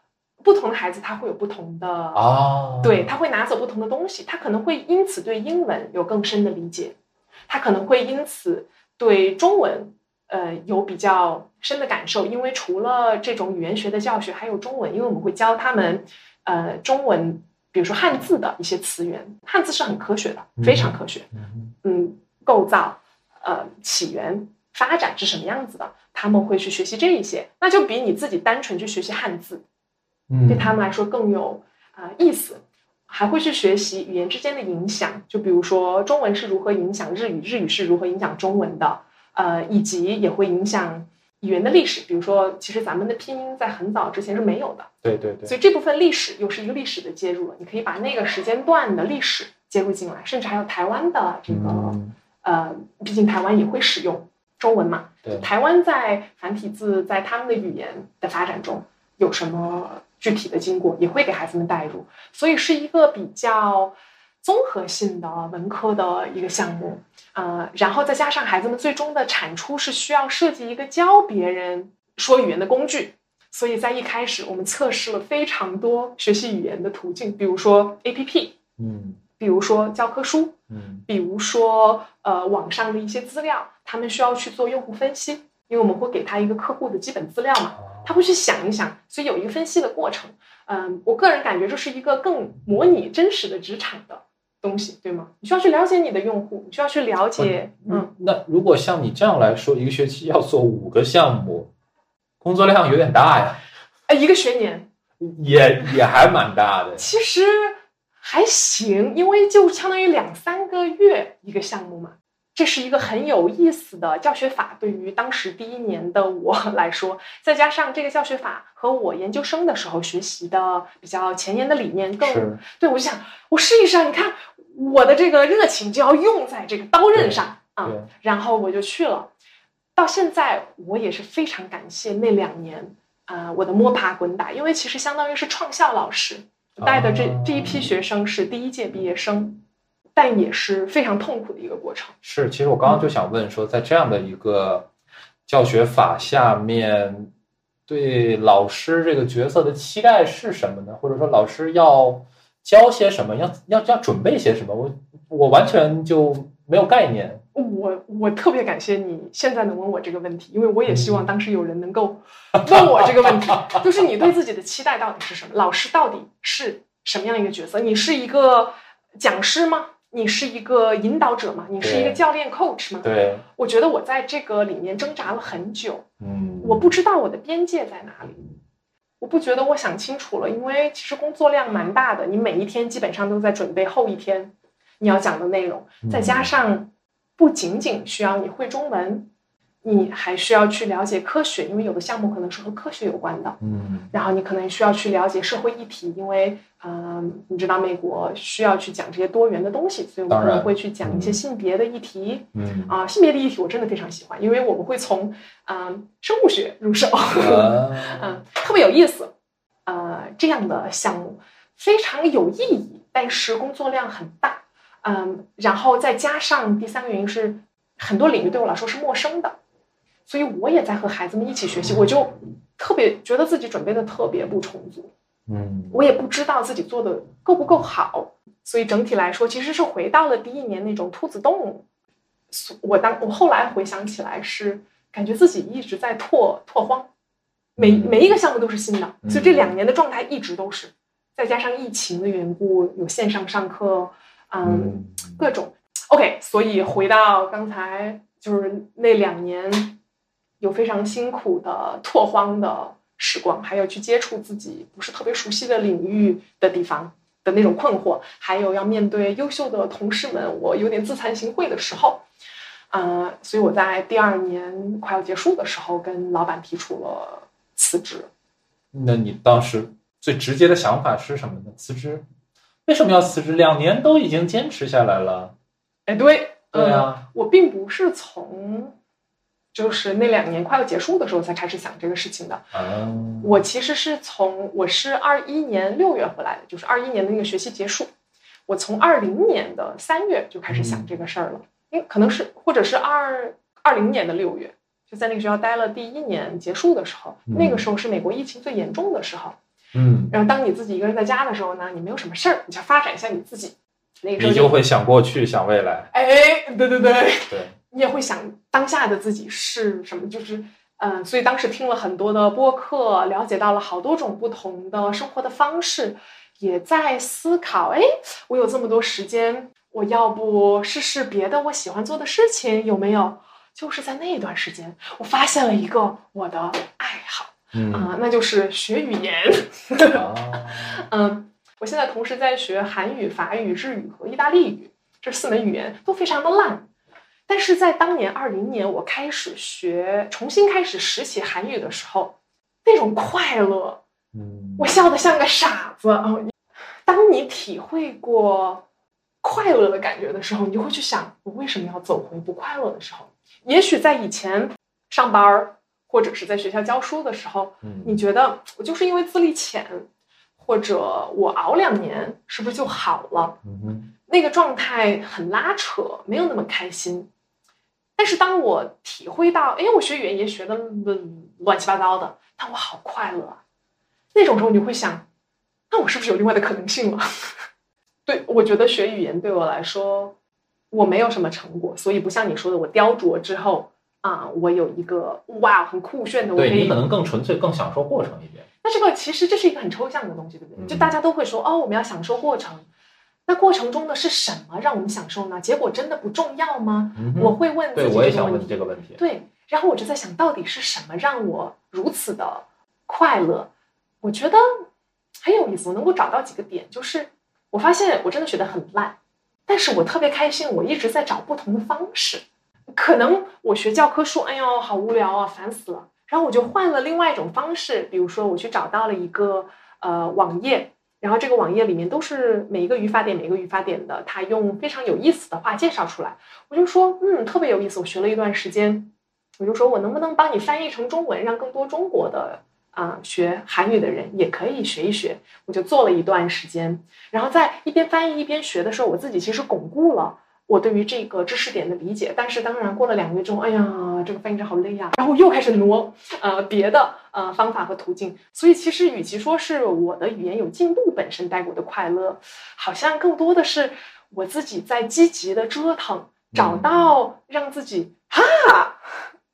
不同的孩子，他会有不同的，啊，对，他会拿走不同的东西，他可能会因此对英文有更深的理解，他可能会因此对中文呃有比较深的感受，因为除了这种语言学的教学，还有中文，因为我们会教他们呃中文，比如说汉字的一些词源，汉字是很科学的，非常科学，嗯嗯，构造、呃起源、发展是什么样子的，他们会去学习这一些，那就比你自己单纯去学习汉字，嗯，对他们来说更有啊、呃意思。还会去学习语言之间的影响，就比如说中文是如何影响日语，日语是如何影响中文的，呃，以及也会影响语言的历史。比如说，其实咱们的拼音在很早之前是没有的，对对对，所以这部分历史又是一个历史的介入了。你可以把那个时间段的历史接入进来，甚至还有台湾的这个、嗯呃，毕竟台湾也会使用中文嘛。对台湾在繁体字在他们的语言的发展中有什么具体的经过，也会给孩子们带入，所以是一个比较综合性的文科的一个项目。呃，然后再加上孩子们最终的产出是需要设计一个教别人说语言的工具。所以在一开始，我们测试了非常多学习语言的途径，比如说 APP，嗯比如说教科书，嗯比如说呃网上的一些资料，他们需要去做用户分析，因为我们会给他一个客户的基本资料嘛，他会去想一想，所以有一个分析的过程。嗯，我个人感觉这是一个更模拟真实的职场的东西，对吗？你需要去了解你的用户，你需要去了解，嗯，那如果像你这样来说，一个学期要做五个项目，工作量有点大呀，哎，一个学年也也还蛮大的。其实还行，因为就相当于两三个月一个项目嘛。这是一个很有意思的教学法，对于当时第一年的我 来说，再加上这个教学法和我研究生的时候学习的比较前沿的理念更对，我就想我试一试啊，你看我的这个热情就要用在这个刀刃上啊，对，然后我就去了。到现在我也是非常感谢那两年啊、呃我的摸爬滚打，因为其实相当于是创校老师带的这、哦这一批学生是第一届毕业生，但也是非常痛苦的一个过程。是，其实我刚刚就想问说，在这样的一个教学法下面，对老师这个角色的期待是什么呢？或者说老师要教些什么，要要要准备些什么？我我完全就没有概念。我我特别感谢你现在能问我这个问题，因为我也希望当时有人能够问我这个问题，就是你对自己的期待到底是什么？老师到底是什么样一个角色？你是一个讲师吗？你是一个引导者吗？你是一个教练 coach 吗？对，我觉得我在这个里面挣扎了很久，嗯，我不知道我的边界在哪里。我不觉得我想清楚了，因为其实工作量蛮大的，你每一天基本上都在准备后一天你要讲的内容，再加上不仅仅需要你会中文，你还需要去了解科学，因为有的项目可能是和科学有关的。嗯然后你可能需要去了解社会议题，因为嗯，你知道美国需要去讲这些多元的东西，所以我们可能会去讲一些性别的议题。嗯啊，性别的议题我真的非常喜欢，因为我们会从嗯生物学入手，啊嗯，特别有意思。呃，这样的项目非常有意义，但是工作量很大。嗯，然后再加上第三个原因是，很多领域对我来说是陌生的，所以我也在和孩子们一起学习，我就特别觉得自己准备的特别不充足，嗯。我也不知道自己做的够不够好，所以整体来说其实是回到了第一年那种兔子洞。所我当我后来回想起来是感觉自己一直在拓拓荒，每嗯。每一个项目都是新的，嗯所以这两年的状态一直都是，再加上疫情的缘故，有线上上课，嗯，嗯。各种。OK。所以回到刚才，就是那两年有非常辛苦的拓荒的时光，还有去接触自己不是特别熟悉的领域的地方的那种困惑，还有要面对优秀的同事们，我有点自惭形秽的时候。呃，所以我在第二年快要结束的时候，跟老板提出了辞职。那你当时最直接的想法是什么呢？辞职？为什么要辞职？两年都已经坚持下来了。哎，对，对啊，我并不是从就是那两年快要结束的时候才开始想这个事情的。啊，我其实是从我是二一年六月回来的，就是二一年的那个学期结束，我从二零年的三月就开始想这个事儿了，因为可能是或者是二二零年的六月，就在那个学校待了第一年结束的时候，嗯那个时候是美国疫情最严重的时候。嗯，然后当你自己一个人在家的时候呢，你没有什么事儿，你就发展一下你自己。那个时候你就会想过去，想未来。哎，对对对，对，你也会想当下的自己是什么，就是嗯、呃所以当时听了很多的播客，了解到了好多种不同的生活的方式，也在思考，哎，我有这么多时间，我要不试试别的我喜欢做的事情，有没有？就是在那段时间，我发现了一个我的爱好嗯啊、那就是学语言。啊，嗯，我现在同时在学韩语、法语、日语和意大利语，这四门语言都非常的烂。但是在当年二零年，我开始学，重新开始拾起韩语的时候，那种快乐，嗯，我笑得像个傻子啊！当你体会过快乐的感觉的时候，你就会去想，我为什么要走回不快乐的时候？也许在以前上班儿或者是在学校教书的时候，嗯你觉得我就是因为资历浅，或者我熬两年，是不是就好了？嗯哼那个状态很拉扯，没有那么开心。但是当我体会到，哎，我学语言也学的乱七八糟的，但我好快乐啊。那种时候你会想，那我是不是有另外的可能性了？对我觉得学语言对我来说，我没有什么成果，所以不像你说的，我雕琢之后啊，我有一个哇很酷炫的，我可以对你可能更纯粹、更享受过程一点。那这个其实这是一个很抽象的东西，对不对？嗯就大家都会说哦，我们要享受过程。那过程中的是什么让我们享受呢？结果真的不重要吗？嗯我会问自对，己我也想问这个问题。这个问题。对，然后我就在想到底是什么让我如此的快乐？我觉得很有意思，我能够找到几个点，就是我发现我真的学得很烂，但是我特别开心，我一直在找不同的方式。可能我学教科书，哎呦，好无聊啊，烦死了。然后我就换了另外一种方式，比如说我去找到了一个呃网页，然后这个网页里面都是每一个语法点每一个语法点的，他用非常有意思的话介绍出来。我就说，嗯，特别有意思。我学了一段时间，我就说我能不能帮你翻译成中文，让更多中国的啊、学韩语的人也可以学一学。我就做了一段时间，然后在一边翻译一边学的时候，我自己其实巩固了。我对于这个知识点的理解，但是当然过了两个月之后，哎呀，这个翻译真好累呀，然后又开始挪呃别的呃方法和途径，所以其实与其说是我的语言有进步本身带给我的快乐，好像更多的是我自己在积极的折腾，找到让自己哈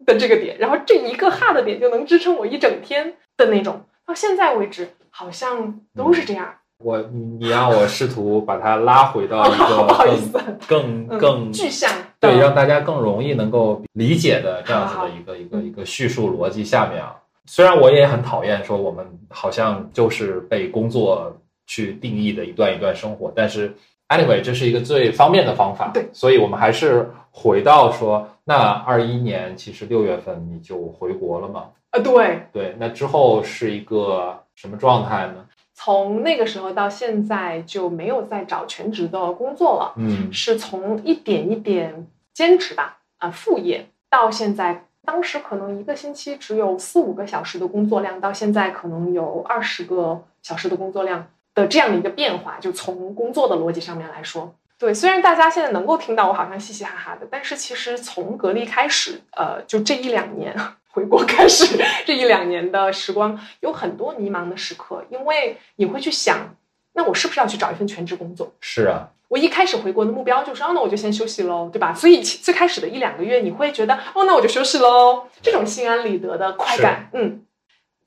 的这个点，然后这一个哈的点就能支撑我一整天的那种。到现在为止，好像都是这样。我你你让我试图把它拉回到一个 思更更嗯更具象对，让大家更容易能够理解的这样子的一个一个一个叙述逻辑下面啊。虽然我也很讨厌说我们好像就是被工作去定义的一段一段生活，但是 anyway 这是一个最方便的方法，对，所以我们还是回到说，那二一年其实六月份你就回国了嘛？啊，对，对，那之后是一个什么状态呢？从那个时候到现在就没有再找全职的工作了，嗯是从一点一点兼职吧，啊、副业到现在，当时可能一个星期只有四五个小时的工作量，到现在可能有二十个小时的工作量的这样的一个变化，就从工作的逻辑上面来说。对，虽然大家现在能够听到我好像嘻嘻哈哈的，但是其实从隔离开始，呃，就这一两年回国开始，这一两年的时光有很多迷茫的时刻，因为你会去想，那我是不是要去找一份全职工作？是啊，我一开始回国的目标就是，哦，那我就先休息喽，对吧？所以最开始的一两个月，你会觉得，哦，那我就休息喽，这种心安理得的快感，嗯。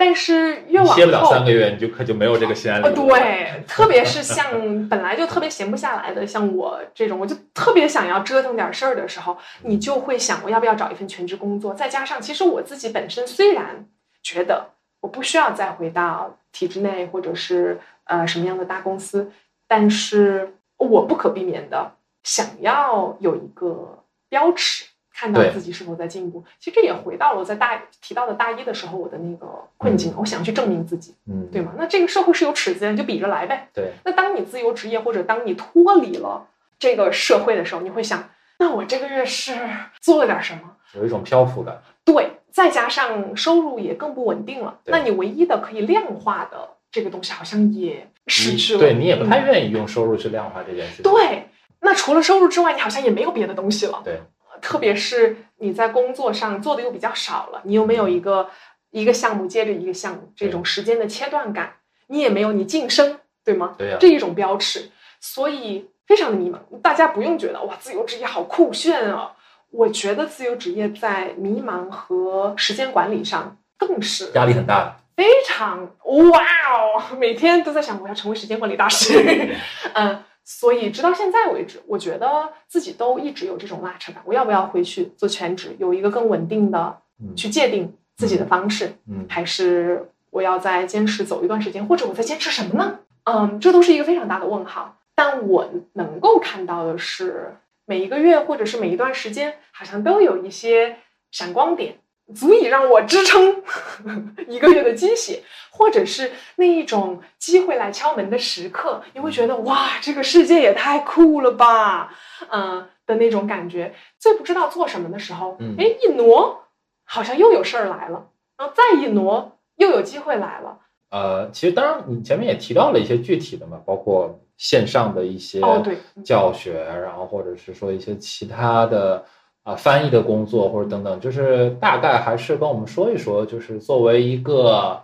但是越往后歇不了后，三个月，你就可就没有这个心安理呃，得。对，特别是像本来就特别闲不下来的，像我这种，我就特别想要折腾点事儿的时候，你就会想，我要不要找一份全职工作？再加上，其实我自己本身虽然觉得我不需要再回到体制内或者是呃什么样的大公司，但是我不可避免的想要有一个标尺。看到自己是否在进步，其实这也回到了我在大提到的大一的时候我的那个困境，我想去证明自己，嗯，对吗？那这个社会是有尺子的，你就比着来呗。对，那当你自由职业或者当你脱离了这个社会的时候，你会想，那我这个月是做了点什么？有一种漂浮感。对，再加上收入也更不稳定了，那你唯一的可以量化的这个东西好像也失去了。对你也不太嗯愿意用收入去量化这件事情。对，那除了收入之外，你好像也没有别的东西了。对，特别是你在工作上做的又比较少了，你又没有一个一个项目接着一个项目这种时间的切断感，你也没有你晋升，对吗？对呀这一种标尺，所以非常的迷茫。大家不用觉得哇，自由职业好酷炫啊！我觉得自由职业在迷茫和时间管理上更是压力很大的。非常哇哦，每天都在想我要成为时间管理大师。嗯，所以直到现在为止，我觉得自己都一直有这种拉扯感。我要不要回去做全职，有一个更稳定的嗯去界定自己的方式，嗯还是我要再坚持走一段时间，或者我在坚持什么呢？嗯，这都是一个非常大的问号。但我能够看到的是，每一个月或者是每一段时间，好像都有一些闪光点，足以让我支撑 一个月的惊喜，或者是那一种机会来敲门的时刻，你会觉得哇，这个世界也太酷了吧，嗯、的那种感觉。最不知道做什么的时候，嗯哎，一挪，好像又有事儿来了，然后再一挪，又有机会来了。呃，其实当然你前面也提到了一些具体的嘛，包括线上的一些哦对嗯教学，然后或者是说一些其他的啊翻译的工作或者等等，就是大概还是跟我们说一说，就是作为一个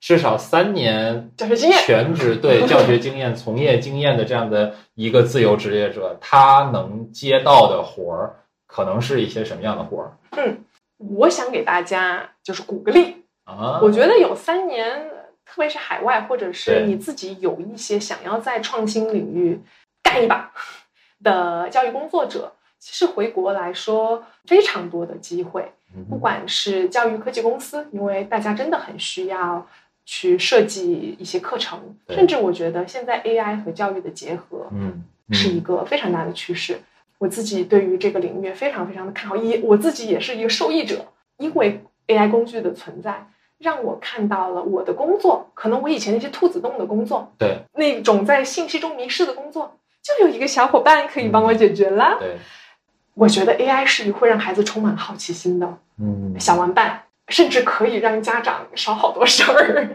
至少三年教学经验全职对教学经验、从业经验的这样的一个自由职业者，他能接到的活儿可能是一些什么样的活儿嗯我想给大家就是鼓个励，啊？我觉得有三年，特别是海外，或者是你自己有一些想要在创新领域干一把的教育工作者，其实回国来说非常多的机会，嗯不管是教育科技公司，因为大家真的很需要去设计一些课程，甚至我觉得现在 AI 和教育的结合，嗯是一个非常大的趋势。我自己对于这个领域非常非常的看好，也我自己也是一个受益者，因为 AI 工具的存在，让我看到了我的工作，可能我以前那些兔子洞的工作，对那种在信息中迷失的工作，就有一个小伙伴可以帮我解决啦。对我觉得 AI 是一个会让孩子充满好奇心的嗯小玩伴，甚至可以让家长少好多事儿，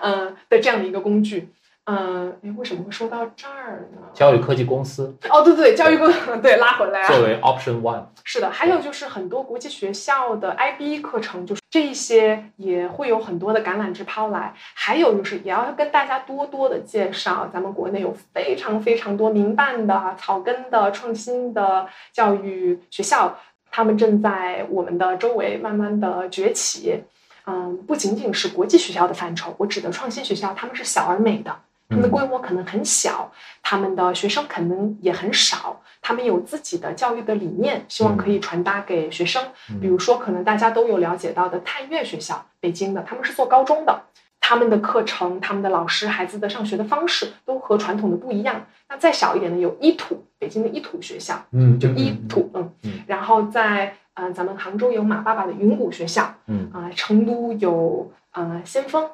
嗯、的这样的一个工具。嗯，哎，为什么会说到这儿呢？教育科技公司哦，对对，教育公对拉回来啊。作为 option one，是的，还有就是很多国际学校的 IB 课程，就是这一些也会有很多的橄榄枝抛来。还有就是也要跟大家多多的介绍，咱们国内有非常非常多民办的、草根的、创新的教育学校，他们正在我们的周围慢慢的崛起。嗯，不仅仅是国际学校的范畴，我指的创新学校，他们是小而美的，他们的嗯规模可能很小，他们的学生可能也很少，他们有自己的教育的理念，希望可以传达给学生。嗯比如说，可能大家都有了解到的探月学校，北京的，他们是做高中的，他们的课程、他们的老师、孩子的上学的方式都和传统的不一样。那再小一点的有一土，北京的一土学校，嗯就一土，嗯嗯然后在呃咱们杭州有马爸爸的云谷学校，嗯啊、成都有呃先锋，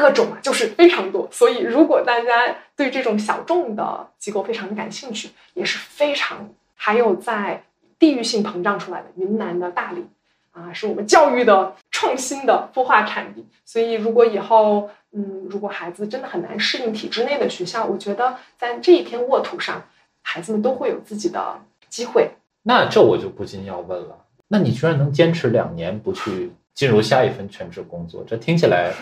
各种啊，就是非常多。所以如果大家对这种小众的机构非常的感兴趣，也是非常。还有在地域性膨胀出来的云南的大理啊，是我们教育的创新的孵化产地。所以如果以后嗯，如果孩子真的很难适应体制内的学校，我觉得在这一片沃土上，孩子们都会有自己的机会。那这我就不禁要问了，那你居然能坚持两年不去进入下一份全职工作，这听起来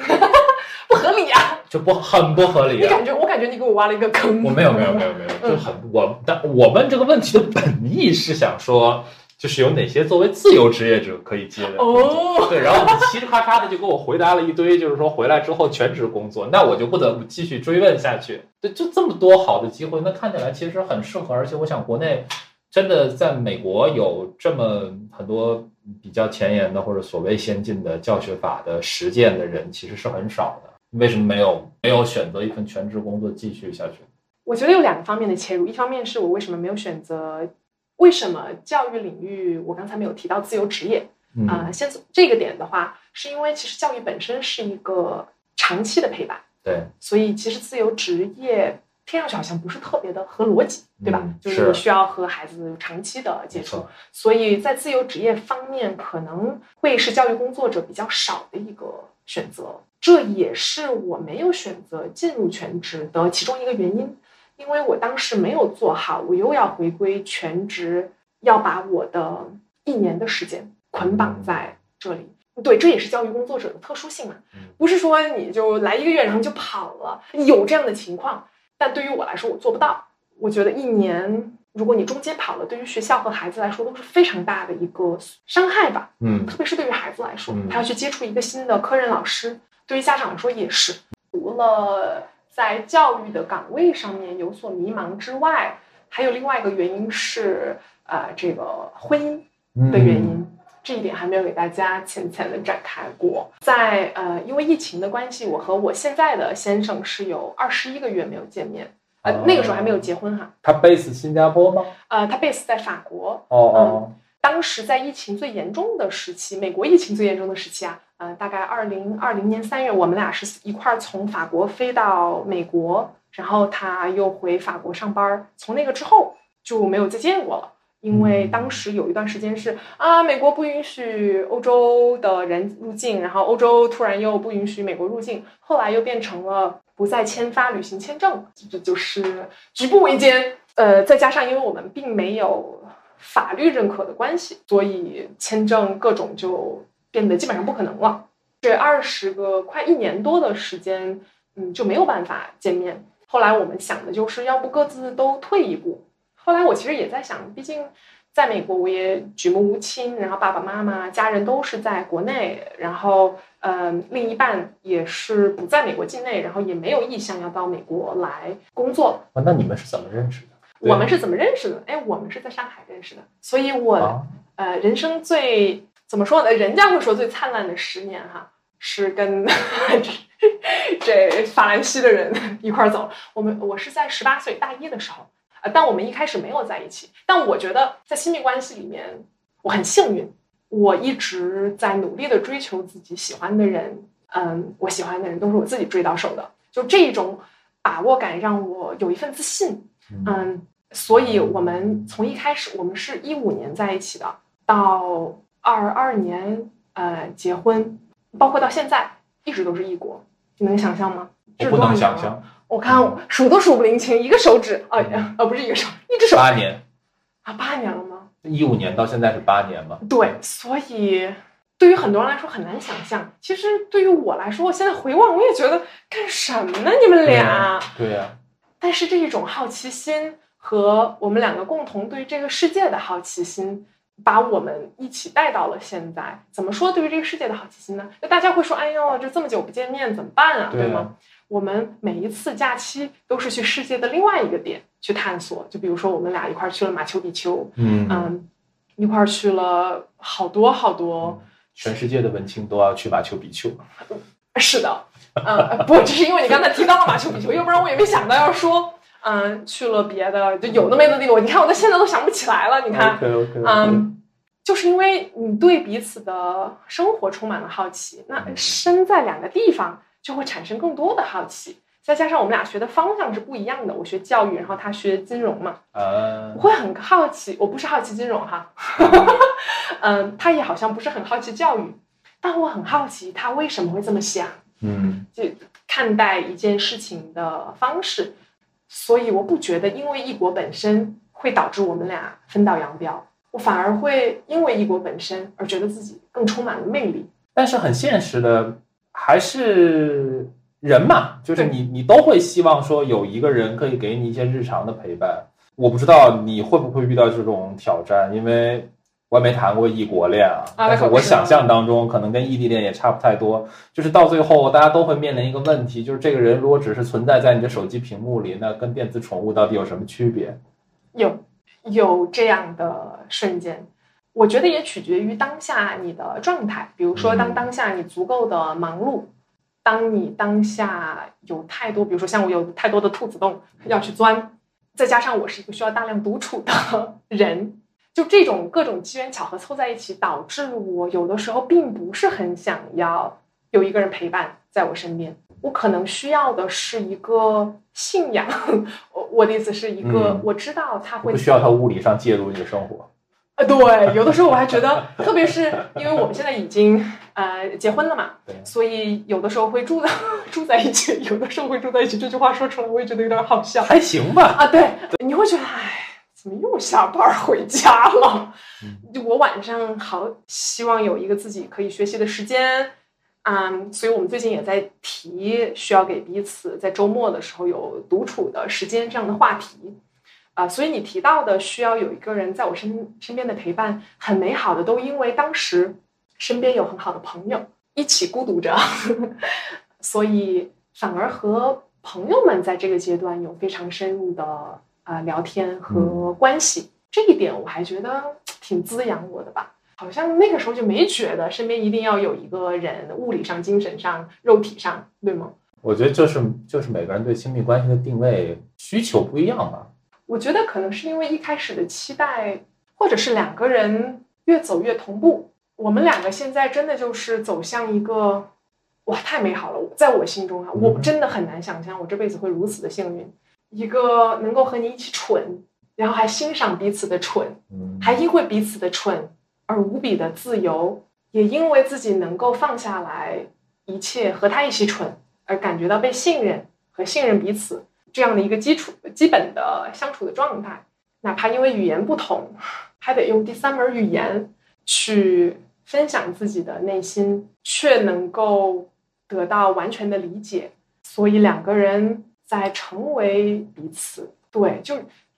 不合理啊！就不很不合理啊！你感觉，我感觉你给我挖了一个坑。我没有没有没有没有，就很我但我问这个问题的本意是想说，就是有哪些作为自由职业者可以接的哦，对，然后你嘁哩咔嚓的就给我回答了一堆，就是说回来之后全职工作，那我就不得不继续追问下去。对，就这么多好的机会，那看起来其实很适合，而且我想国内真的在美国有这么很多比较前沿的或者所谓先进的教学法的实践的人，其实是很少的。为什么没有没有选择一份全职工作继续下去？我觉得有两个方面的切入，一方面是我为什么没有选择，为什么教育领域我刚才没有提到自由职业嗯啊、先从这个点的话，是因为其实教育本身是一个长期的陪伴，对，所以其实自由职业听上去好像不是特别的合逻辑，对吧？嗯就是你需要和孩子长期的接触，所以在自由职业方面，可能会是教育工作者比较少的一个选择。这也是我没有选择进入全职的其中一个原因，因为我当时没有做好，我又要回归全职，要把我的一年的时间捆绑在这里。对，这也是教育工作者的特殊性嘛嗯，不是说你就来一个月然后就跑了，有这样的情况，但对于我来说，我做不到。我觉得一年，如果你中间跑了，对于学校和孩子来说都是非常大的一个伤害吧。嗯特别是对于孩子来说嗯，他要去接触一个新的科任老师，对于家长来说也是。除了在教育的岗位上面有所迷茫之外，还有另外一个原因是，呃，这个婚姻嗯的原因。这一点还没有给大家浅浅的展开过。在呃，因为疫情的关系，我和我现在的先生是有二十一个月没有见面。那个时候还没有结婚哈。他 base 新加坡吗？呃，他 base 在法国，哦哦，当时在疫情最严重的时期，美国疫情最严重的时期啊，呃，大概二零二零年三月，我们俩是一块儿从法国飞到美国，然后他又回法国上班儿。从那个之后就没有再见过了，因为当时有一段时间是啊，美国不允许欧洲的人入境，然后欧洲突然又不允许美国入境，后来又变成了不再签发旅行签证，这就是举步维艰。呃，再加上因为我们并没有法律认可的关系，所以签证各种就变得基本上不可能了。这二十个快一年多的时间，嗯，就没有办法见面。后来我们想的就是要不各自都退一步。后来我其实也在想，毕竟在美国我也举目无亲，然后爸爸妈妈、家人都是在国内，然后嗯，另一半也是不在美国境内，然后也没有意向要到美国来工作。啊，那你们是怎么认识的？我们是怎么认识的？哎，我们是在上海认识的，所以我、啊呃，人生最怎么说呢？人家会说最灿烂的十年哈，是跟这 这法兰西的人一块儿走。我们我是在十八岁大一的时候，呃，但我们一开始没有在一起。但我觉得在亲密关系里面，我很幸运，我一直在努力的追求自己喜欢的人。嗯，我喜欢的人都是我自己追到手的，就这一种把握感让我有一份自信。嗯，所以我们从一开始，我们是一五年在一起的，到二二年呃结婚，包括到现在一直都是异国，你能想象吗？我不能。想象，我看数都数不灵清，一个手指，哎呀呃不是一个手，一只手八年，啊，八年了吗？一五年到现在是八年嘛？对，所以对于很多人来说很难想象。其实对于我来说，我现在回望，我也觉得干什么呢？你们俩。对呀、但是这一种好奇心和我们两个共同对这个世界的好奇心，把我们一起带到了现在。怎么说对于这个世界的好奇心呢？就大家会说：“哎呦，这这么久不见面怎么办啊？”对啊对吗？我们每一次假期都是去世界的另外一个点去探索。就比如说，我们俩一块儿去了马丘比丘，嗯，嗯，一块儿去了好多好多。全世界的文青都要去马丘比丘。是的，呃，不，只是因为你刚才提到了马丘比丘，要不然我也没想到要说，嗯、去了别的，就有的没的地方。你看，我到现在都想不起来了。你看嗯，就是因为你对彼此的生活充满了好奇，那身在两个地方就会产生更多的好奇。再加上我们俩学的方向是不一样的，我学教育，然后他学金融嘛，啊我，会很好奇，我不是好奇金融哈，嗯，他也好像不是很好奇教育，但我很好奇他为什么会这么想。嗯就看待一件事情的方式，所以我不觉得因为异国本身会导致我们俩分道扬镳，我反而会因为异国本身而觉得自己更充满了魅力。但是很现实的，还是人嘛，就是你你都会希望说有一个人可以给你一些日常的陪伴。我不知道你会不会遇到这种挑战，因为我也没谈过异国恋啊，啊但是我想象当中可能跟异地恋也差不太多，就是到最后大家都会面临一个问题，就是这个人如果只是存在在你的手机屏幕里，那跟电子宠物到底有什么区别？有有这样的瞬间，我觉得也取决于当下你的状态。比如说，当嗯当下你足够的忙碌，当你当下有太多，比如说像我有太多的兔子洞要去钻，再加上我是一个需要大量独处的 人，就这种各种机缘巧合凑在一起，导致我有的时候并不是很想要有一个人陪伴在我身边。我可能需要的是一个信仰，我我的意思是一个、嗯我知道他会不需要他物理上介入你的生活。呃，对，有的时候我还觉得，特别是因为我们现在已经呃结婚了嘛，所以有的时候会住在住在一起，有的时候会住在一起。这句话说出来，我也觉得有点好笑还行吧，啊。对，你会觉得，哎，怎么又下班回家了？就我晚上好希望有一个自己可以学习的时间。嗯，所以我们最近也在提需要给彼此在周末的时候有独处的时间这样的话题。啊、所以你提到的需要有一个人在我身身边的陪伴，很美好的，都因为当时身边有很好的朋友一起孤独着，所以反而和朋友们在这个阶段有非常深入的啊、呃聊天和关系，这一点我还觉得挺滋养我的吧。好像那个时候就没觉得身边一定要有一个人，物理上、精神上、肉体上，对吗？我觉得就是就是每个人对亲密关系的定位需求不一样吧。我觉得可能是因为一开始的期待，或者是两个人越走越同步。我们两个现在真的就是走向一个，哇，太美好了！在我心中啊，嗯我真的很难想象我这辈子会如此的幸运，一个能够和你一起蠢，然后还欣赏彼此的蠢，嗯，还因为彼此的蠢而无比的自由，也因为自己能够放下来一切和他一起蠢，而感觉到被信任和信任彼此这样的一个基础基本的相处的状态。哪怕因为语言不同，还得用第三门语言去分享自己的内心，却能够得到完全的理解。所以两个人在成为彼此，对，就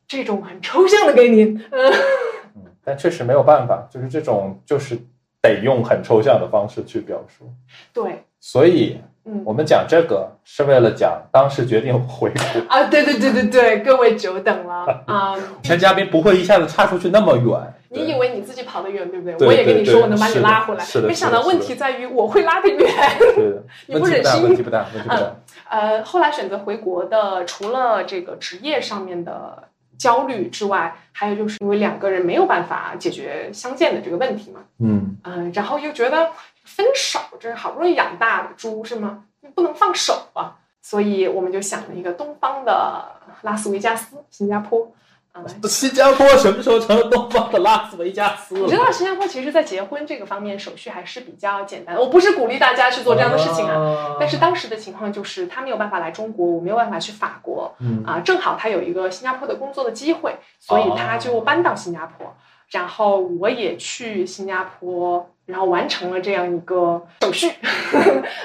这种很抽象的概念，嗯，嗯，但确实没有办法，就是这种就是得用很抽象的方式去表述。对，所以嗯我们讲这个是为了讲当时决定回国。啊，对对对对对，各位久等了 啊！前嘉宾不会一下子岔出去那么远。你以为你自己跑得远，对不对？对我也跟你说我能把你拉回来，没想到问题在于我会拉得远。你不忍心问题不大，问题不大。呃，后来选择回国的，除了这个职业上面的焦虑之外，还有就是因为两个人没有办法解决相见的这个问题嘛。嗯，嗯、然后又觉得分手，这好不容易养大的猪是吗？你不能放手啊！所以我们就想了一个东方的拉斯维加斯，新加坡。啊、新加坡什么时候成了东方的拉斯维加斯了？你知道新加坡其实，在结婚这个方面手续还是比较简单。我不是鼓励大家去做这样的事情啊，啊但是当时的情况就是他没有办法来中国，我没有办法去法国嗯啊，正好他有一个新加坡的工作的机会，所以他就搬到新加坡，然后我也去新加坡，然后完成了这样一个手续。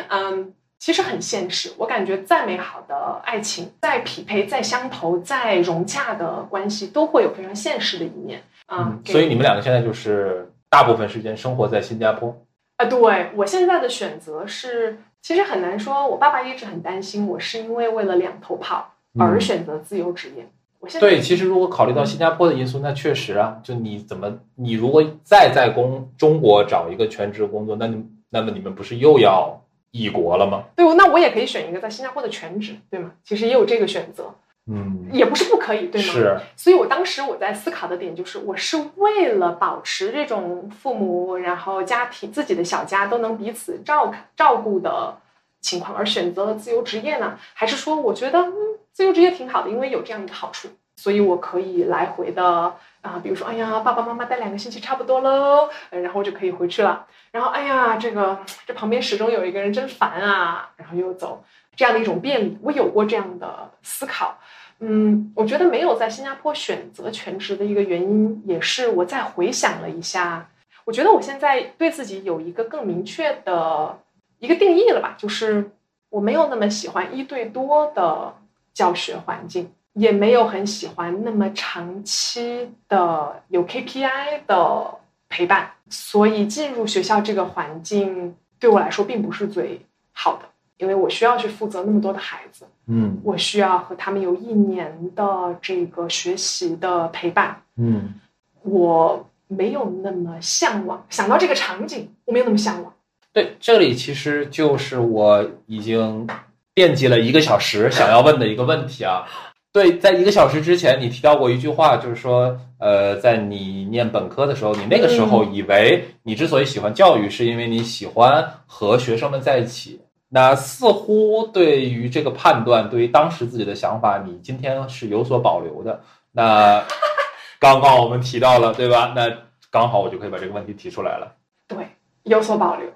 嗯，其实很现实，我感觉再美好的爱情、再匹配、再相投、再融洽的关系，都会有非常现实的一面啊嗯。所以你们两个现在就是大部分时间生活在新加坡。啊，对我现在的选择是，其实很难说。我爸爸一直很担心我是因为为了两头跑而嗯选择自由职业。我现在对，其实如果考虑到新加坡的因素，那确实啊，就你怎么，你如果再在工中国找一个全职工作，那你那么你们不是又要异国了吗？对，那我也可以选一个在新加坡的全职，对吗？其实也有这个选择，嗯，也不是不可以，对吗？是，所以我当时我在思考的点就是，我是为了保持这种父母，然后家庭自己的小家都能彼此照看照顾的情况而选择了自由职业呢？还是说我觉得嗯自由职业挺好的，因为有这样一个好处，所以我可以来回的啊、比如说哎呀爸爸妈妈待两个星期差不多喽，然后我就可以回去了。然后哎呀这个这旁边始终有一个人真烦啊，然后又走，这样的一种便利，我有过这样的思考。嗯，我觉得没有在新加坡选择全职的一个原因，也是我再回想了一下，我觉得我现在对自己有一个更明确的一个定义了吧，就是我没有那么喜欢一对多的教学环境，也没有很喜欢那么长期的有 KPI 的陪伴，所以进入学校这个环境对我来说并不是最好的，因为我需要去负责那么多的孩子。嗯我需要和他们有一年的这个学习的陪伴，嗯我没有那么向往。想到这个场景，我没有那么向往。对，这里其实就是我已经惦记了一个小时想要问的一个问题啊。对，在一个小时之前，你提到过一句话，就是说，呃，在你念本科的时候，你那个时候以为你之所以喜欢教育，是因为你喜欢和学生们在一起。那似乎对于这个判断，对于当时自己的想法，你今天是有所保留的。那 刚刚我们提到了，对吧？那刚好我就可以把这个问题提出来了。对，有所保留。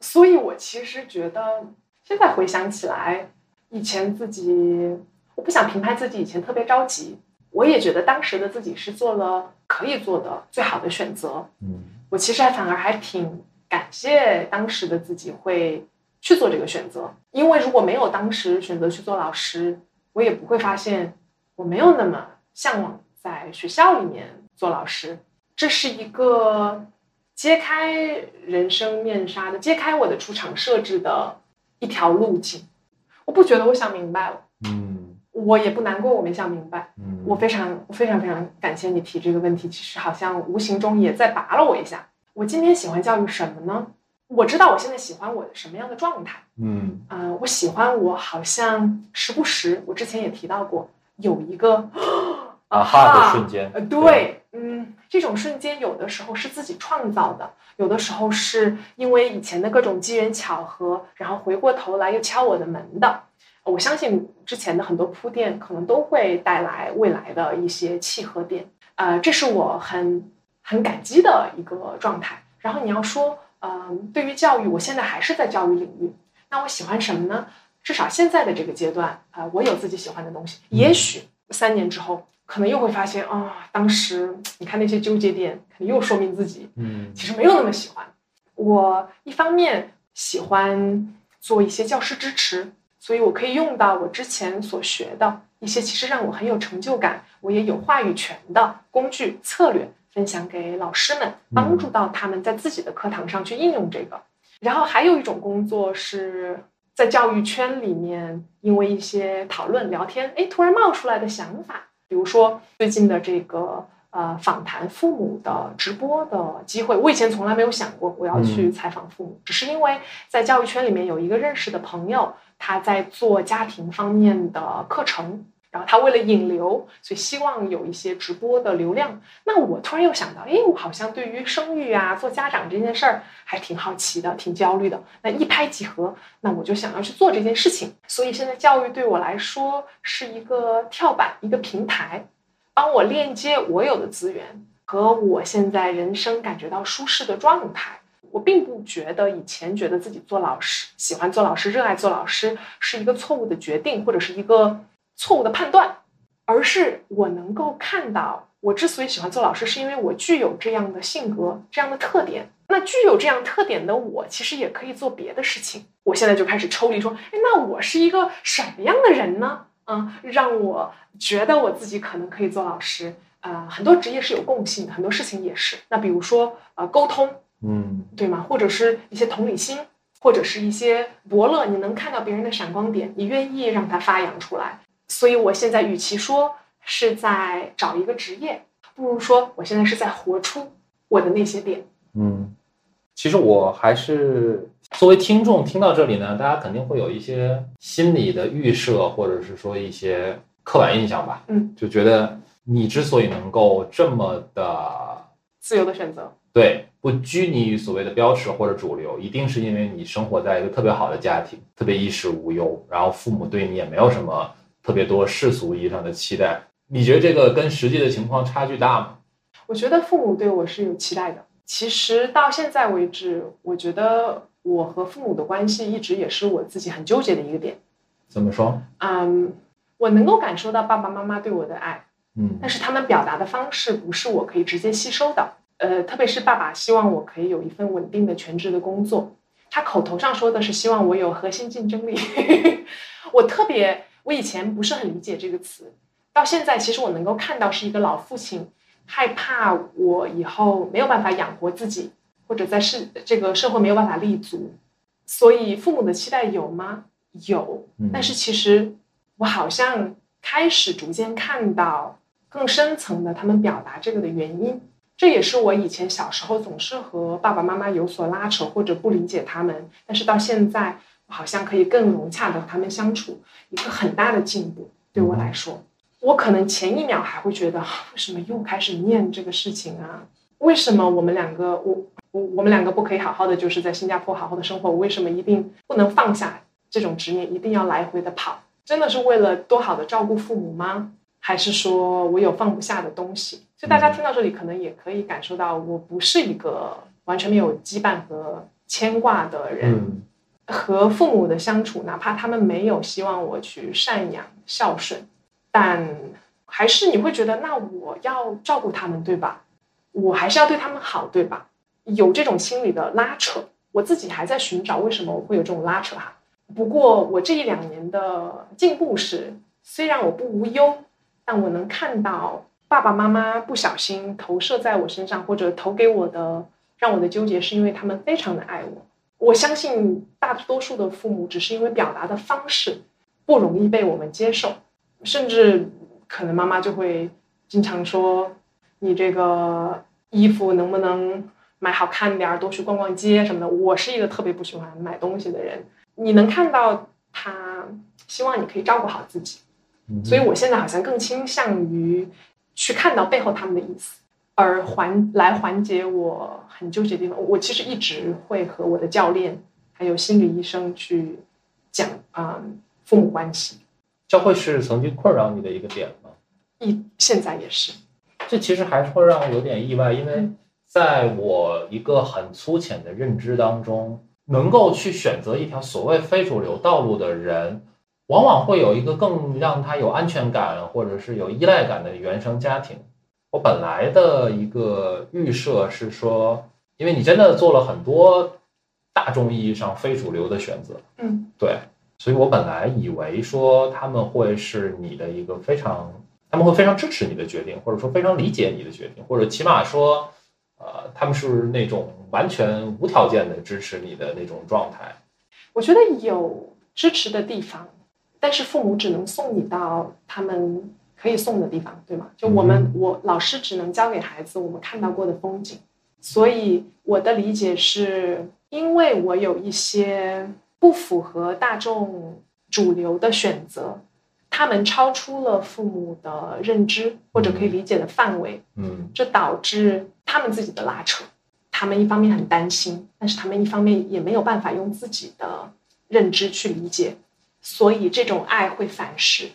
所以我其实觉得，现在回想起来，以前自己，我不想评判自己以前特别着急。我也觉得当时的自己是做了可以做的最好的选择。嗯我其实还反而还挺感谢当时的自己会去做这个选择，因为如果没有当时选择去做老师，我也不会发现我没有那么向往在学校里面做老师。这是一个揭开人生面纱的、揭开我的出场设置的一条路径。我不觉得我想明白了，嗯我也不难过，我没想明白。嗯，我非常非常非常感谢你提这个问题，其实好像无形中也在拔了我一下。我今天喜欢教育什么呢？我知道我现在喜欢我什么样的状态。嗯啊、我喜欢我好像时不时，我之前也提到过，有一个啊哈的瞬间呃，对，嗯，这种瞬间有的时候是自己创造的，有的时候是因为以前的各种机缘巧合，然后回过头来又敲我的门的。我相信之前的很多铺垫，可能都会带来未来的一些契合点。呃，这是我很很感激的一个状态。然后你要说，嗯、对于教育，我现在还是在教育领域，那我喜欢什么呢？至少现在的这个阶段，啊、我有自己喜欢的东西。也许三年之后，可能又会发现啊，当时你看那些纠结点，可能又说明自己嗯其实没有那么喜欢。我一方面喜欢做一些教师支持，所以我可以用到我之前所学的一些其实让我很有成就感，我也有话语权的工具策略，分享给老师们，帮助到他们在自己的课堂上去应用这个。然后还有一种工作是在教育圈里面，因为一些讨论聊天，哎，突然冒出来的想法，比如说最近的这个呃访谈父母的直播的机会，我以前从来没有想过我要去采访父母，只是因为在教育圈里面有一个认识的朋友，他在做家庭方面的课程。然后他为了引流，所以希望有一些直播的流量。那我突然又想到，哎，我好像对于生育啊、做家长这件事儿还挺好奇的，挺焦虑的。那一拍即合，那我就想要去做这件事情。所以现在教育对我来说是一个跳板，一个平台，帮我链接我有的资源和我现在人生感觉到舒适的状态。我并不觉得以前觉得自己做老师、喜欢做老师、热爱做老师是一个错误的决定，或者是一个。错误的判断，而是我能够看到，我之所以喜欢做老师，是因为我具有这样的性格、这样的特点。那具有这样特点的我，其实也可以做别的事情。我现在就开始抽离，说，哎，那我是一个什么样的人呢？嗯，让我觉得我自己可能可以做老师。啊，很多职业是有共性的，很多事情也是。那比如说，呃，沟通，嗯，对吗？或者是一些同理心，或者是一些伯乐，你能看到别人的闪光点，你愿意让他发扬出来。所以，我现在与其说是在找一个职业，不如说我现在是在活出我的那些点。嗯，其实我还是作为听众听到这里呢，大家肯定会有一些心理的预设，或者是说一些刻板印象吧。嗯，就觉得你之所以能够这么的自由的选择，对，不拘泥于所谓的标尺或者主流，一定是因为你生活在一个特别好的家庭，特别衣食无忧，然后父母对你也没有什么。特别多世俗意义上的期待，你觉得这个跟实际的情况差距大吗？我觉得父母对我是有期待的。其实到现在为止，我觉得我和父母的关系一直也是我自己很纠结的一个点。怎么说？嗯，我能够感受到爸爸妈妈对我的爱，嗯，但是他们表达的方式不是我可以直接吸收的。呃，特别是爸爸希望我可以有一份稳定的全职的工作，他口头上说的是希望我有核心竞争力，我特别。我以前不是很理解这个词，到现在其实我能够看到是一个老父亲害怕我以后没有办法养活自己，或者在社这个社会没有办法立足，所以父母的期待有吗？有，但是其实我好像开始逐渐看到更深层的他们表达这个的原因，这也是我以前小时候总是和爸爸妈妈有所拉扯或者不理解他们，但是到现在。好像可以更融洽的和他们相处，一个很大的进步对我来说。我可能前一秒还会觉得，为什么又开始念这个事情啊？为什么我们两个，我我我们两个不可以好好的，就是在新加坡好好的生活？我为什么一定不能放下这种执念，一定要来回的跑？真的是为了多好的照顾父母吗？还是说我有放不下的东西？所以大家听到这里，可能也可以感受到，我不是一个完全没有羁绊和牵挂的人。和父母的相处，哪怕他们没有希望我去赡养孝顺，但还是你会觉得，那我要照顾他们，对吧？我还是要对他们好，对吧？有这种心理的拉扯，我自己还在寻找为什么我会有这种拉扯哈。不过我这一两年的进步是，虽然我不无忧，但我能看到爸爸妈妈不小心投射在我身上，或者投给我的，让我的纠结是因为他们非常的爱我。我相信大多数的父母只是因为表达的方式不容易被我们接受，甚至可能妈妈就会经常说：“你这个衣服能不能买好看点儿，多去逛逛街什么的。”我是一个特别不喜欢买东西的人，你能看到他希望你可以照顾好自己，所以我现在好像更倾向于去看到背后他们的意思。而缓来缓解我很纠结的地方，我其实一直会和我的教练还有心理医生去讲啊，父母关系。教会是曾经困扰你的一个点吗？一现在也是。这其实还是会让我有点意外，因为在我一个很粗浅的认知当中，能够去选择一条所谓非主流道路的人，往往会有一个更让他有安全感或者是有依赖感的原生家庭。我本来的一个预设是说，因为你真的做了很多大众意义上非主流的选择，嗯，对，所以我本来以为说他们会是你的一个非常，他们会非常支持你的决定，或者说非常理解你的决定，或者起码说，呃，他们是那种完全无条件的支持你的那种状态。我觉得有支持的地方，但是父母只能送你到他们可以送的地方，对吗？就我们，我老师只能教给孩子我们看到过的风景。所以我的理解是，因为我有一些不符合大众主流的选择，他们超出了父母的认知或者可以理解的范围，嗯这导致他们自己的拉扯。他们一方面很担心，但是他们一方面也没有办法用自己的认知去理解，所以这种爱会反噬。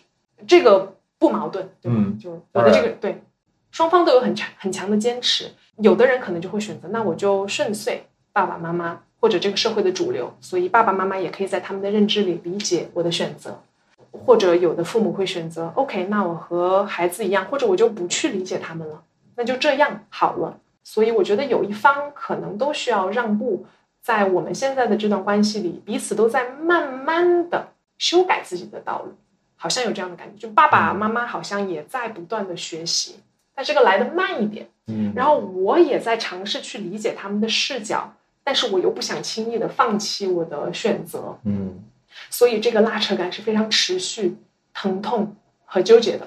这个不矛盾，对吧？嗯就是我的这个对，双方都有很强很强的坚持。有的人可能就会选择，那我就顺遂爸爸妈妈或者这个社会的主流，所以爸爸妈妈也可以在他们的认知里理解我的选择。或者有的父母会选择，OK，那我和孩子一样，或者我就不去理解他们了，那就这样好了。所以我觉得有一方可能都需要让步，在我们现在的这段关系里，彼此都在慢慢的修改自己的道路，好像有这样的感觉，就爸爸妈妈好像也在不断的学习，但这个来的慢一点。嗯，然后我也在尝试去理解他们的视角，但是我又不想轻易的放弃我的选择，嗯所以这个拉扯感是非常持续、疼痛和纠结的。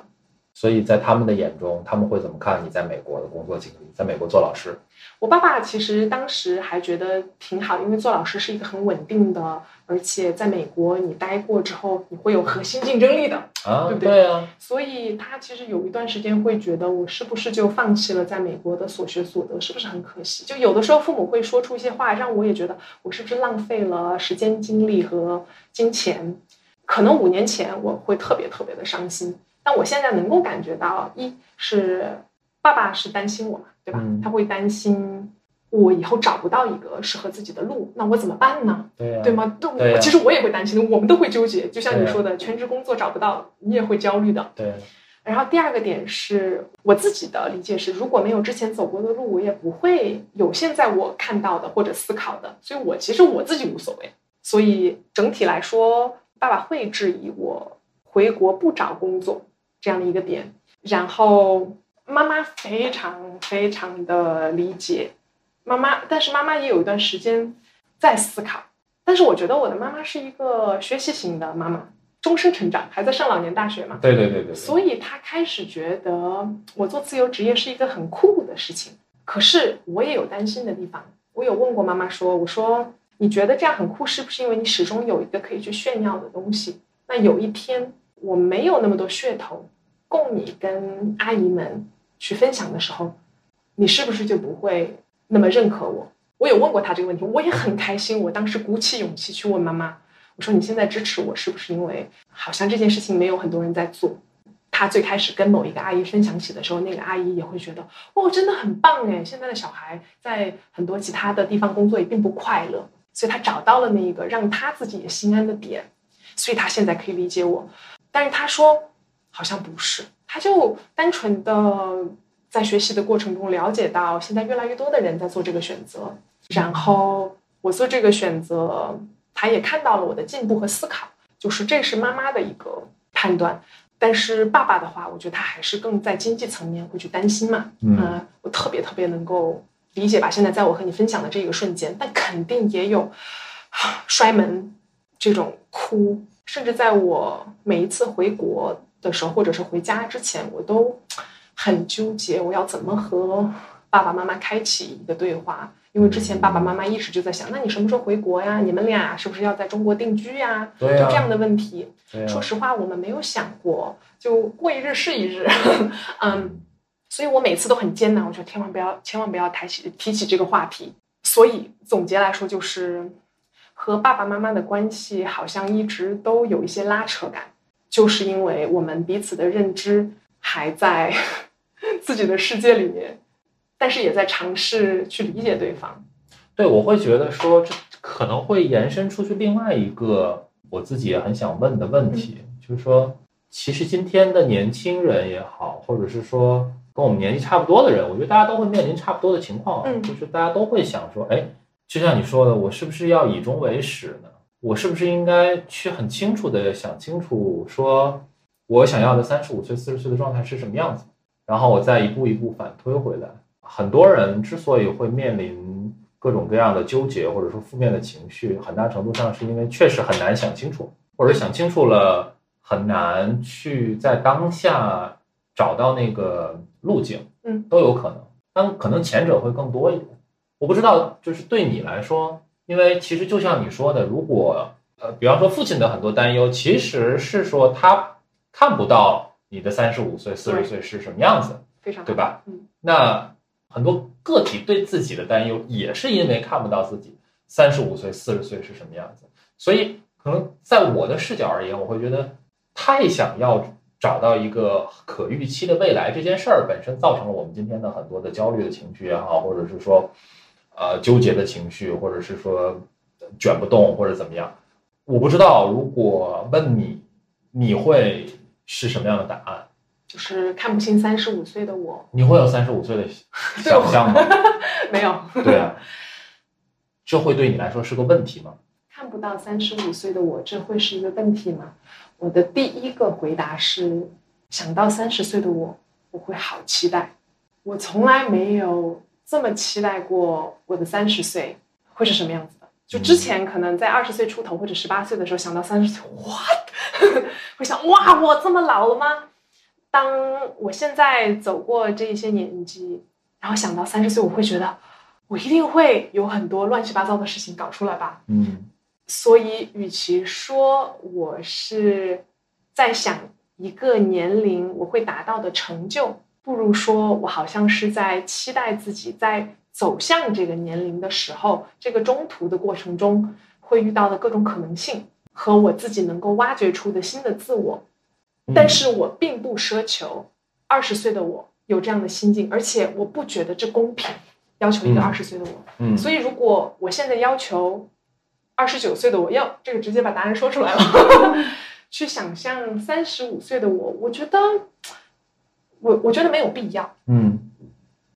所以在他们的眼中，他们会怎么看你在美国的工作经历？在美国做老师，我爸爸其实当时还觉得挺好，因为做老师是一个很稳定的，而且在美国你待过之后，你会有核心竞争力的，啊，对不对对啊，所以他其实有一段时间会觉得我是不是就放弃了在美国的所学所得，是不是很可惜？就有的时候父母会说出一些话，让我也觉得我是不是浪费了时间、精力和金钱。可能五年前我会特别特别的伤心，但我现在能够感觉到，一是爸爸是担心我嘛，对吧？嗯他会担心我以后找不到一个适合自己的路，那我怎么办呢？对啊，对？吗？对，其实我也会担心的，我们都会纠结。就像你说的，全职工作找不到，你也会焦虑的。对，然后第二个点是我自己的理解是，如果没有之前走过的路，我也不会有现在我看到的或者思考的。所以我其实我自己无所谓。所以整体来说，爸爸会质疑我回国不找工作这样的一个点，然后妈妈非常非常的理解妈妈，但是妈妈也有一段时间在思考。但是我觉得我的妈妈是一个学习型的妈妈，终身成长，还在上老年大学嘛。对对对对对，所以她开始觉得我做自由职业是一个很酷的事情。可是我也有担心的地方，我有问过妈妈说：“我说你觉得这样很酷，是不是因为你始终有一个可以去炫耀的东西？那有一天我没有那么多噱头供你跟阿姨们去分享的时候，你是不是就不会那么认可我？”我有问过他这个问题，我也很开心。我当时鼓起勇气去问妈妈，我说：“你现在支持我，是不是因为好像这件事情没有很多人在做？”他最开始跟某一个阿姨分享起的时候，那个阿姨也会觉得，哦，真的很棒哎！现在的小孩在很多其他的地方工作也并不快乐，所以他找到了那一个让他自己也心安的点，所以他现在可以理解我。但是他说，好像不是，他就单纯的在学习的过程中了解到，现在越来越多的人在做这个选择，然后我做这个选择，他也看到了我的进步和思考，就是这是妈妈的一个判断。但是爸爸的话，我觉得他还是更在经济层面会去担心嘛。嗯呃我特别特别能够理解吧。现在在我和你分享的这个瞬间，但肯定也有啊摔门这种哭，甚至在我每一次回国的时候，或者是回家之前，我都很纠结，我要怎么和爸爸妈妈开启一个对话。因为之前爸爸妈妈一直就在想，那你什么时候回国呀？你们俩是不是要在中国定居呀？对啊就这样的问题。啊说实话，我们没有想过，就过一日是一日，嗯，所以我每次都很艰难，我说千万不要，千万不要抬起提起这个话题。所以总结来说，就是和爸爸妈妈的关系好像一直都有一些拉扯感，就是因为我们彼此的认知还在 自己的世界里面，但是也在尝试去理解对方。对，我会觉得说这可能会延伸出去另外一个我自己也很想问的问题，就是说，其实今天的年轻人也好，或者是说跟我们年纪差不多的人，我觉得大家都会面临差不多的情况，嗯。就是大家都会想说，哎，就像你说的，我是不是要以终为始呢？我是不是应该去很清楚的想清楚，说我想要的三十五岁、四十岁的状态是什么样子，然后我再一步一步反推回来。很多人之所以会面临各种各样的纠结，或者说负面的情绪，很大程度上是因为确实很难想清楚，或者想清楚了很难去在当下找到那个路径，嗯，都有可能，但可能前者会更多一点。我不知道，就是对你来说，因为其实就像你说的，如果呃，比方说父亲的很多担忧，其实是说他看不到你的三十五岁、四十岁是什么样子，非常对吧？嗯，那很多个体对自己的担忧，也是因为看不到自己三十五岁、四十岁是什么样子，所以可能在我的视角而言，我会觉得太想要找到一个可预期的未来这件事儿本身，造成了我们今天的很多的焦虑的情绪也好，或者是说呃纠结的情绪，或者是说卷不动或者怎么样。我不知道，如果问你，你会是什么样的答案？就是看不清三十五岁的我，你会有三十五岁的想象吗？没有对啊，这会对你来说是个问题吗？看不到三十五岁的我，这会是一个问题吗？我的第一个回答是，想到三十岁的我，我会好期待。我从来没有这么期待过我的三十岁会是什么样子的。就之前可能在二十岁出头或者十八岁的时候，想到三十岁，what？会想哇，我这么老了吗？当我现在走过这一些年纪，然后想到三十岁，我会觉得我一定会有很多乱七八糟的事情搞出来吧。嗯所以，与其说我是在想一个年龄我会达到的成就，不如说我好像是在期待自己在走向这个年龄的时候，这个中途的过程中会遇到的各种可能性和我自己能够挖掘出的新的自我。但是我并不奢求二十岁的我有这样的心境，而且我不觉得这公平，要求一个嗯二十岁的我。嗯，所以，如果我现在要求二十九岁的我要这个直接把答案说出来了，去想象三十五岁的我，我觉得我我觉得没有必要，嗯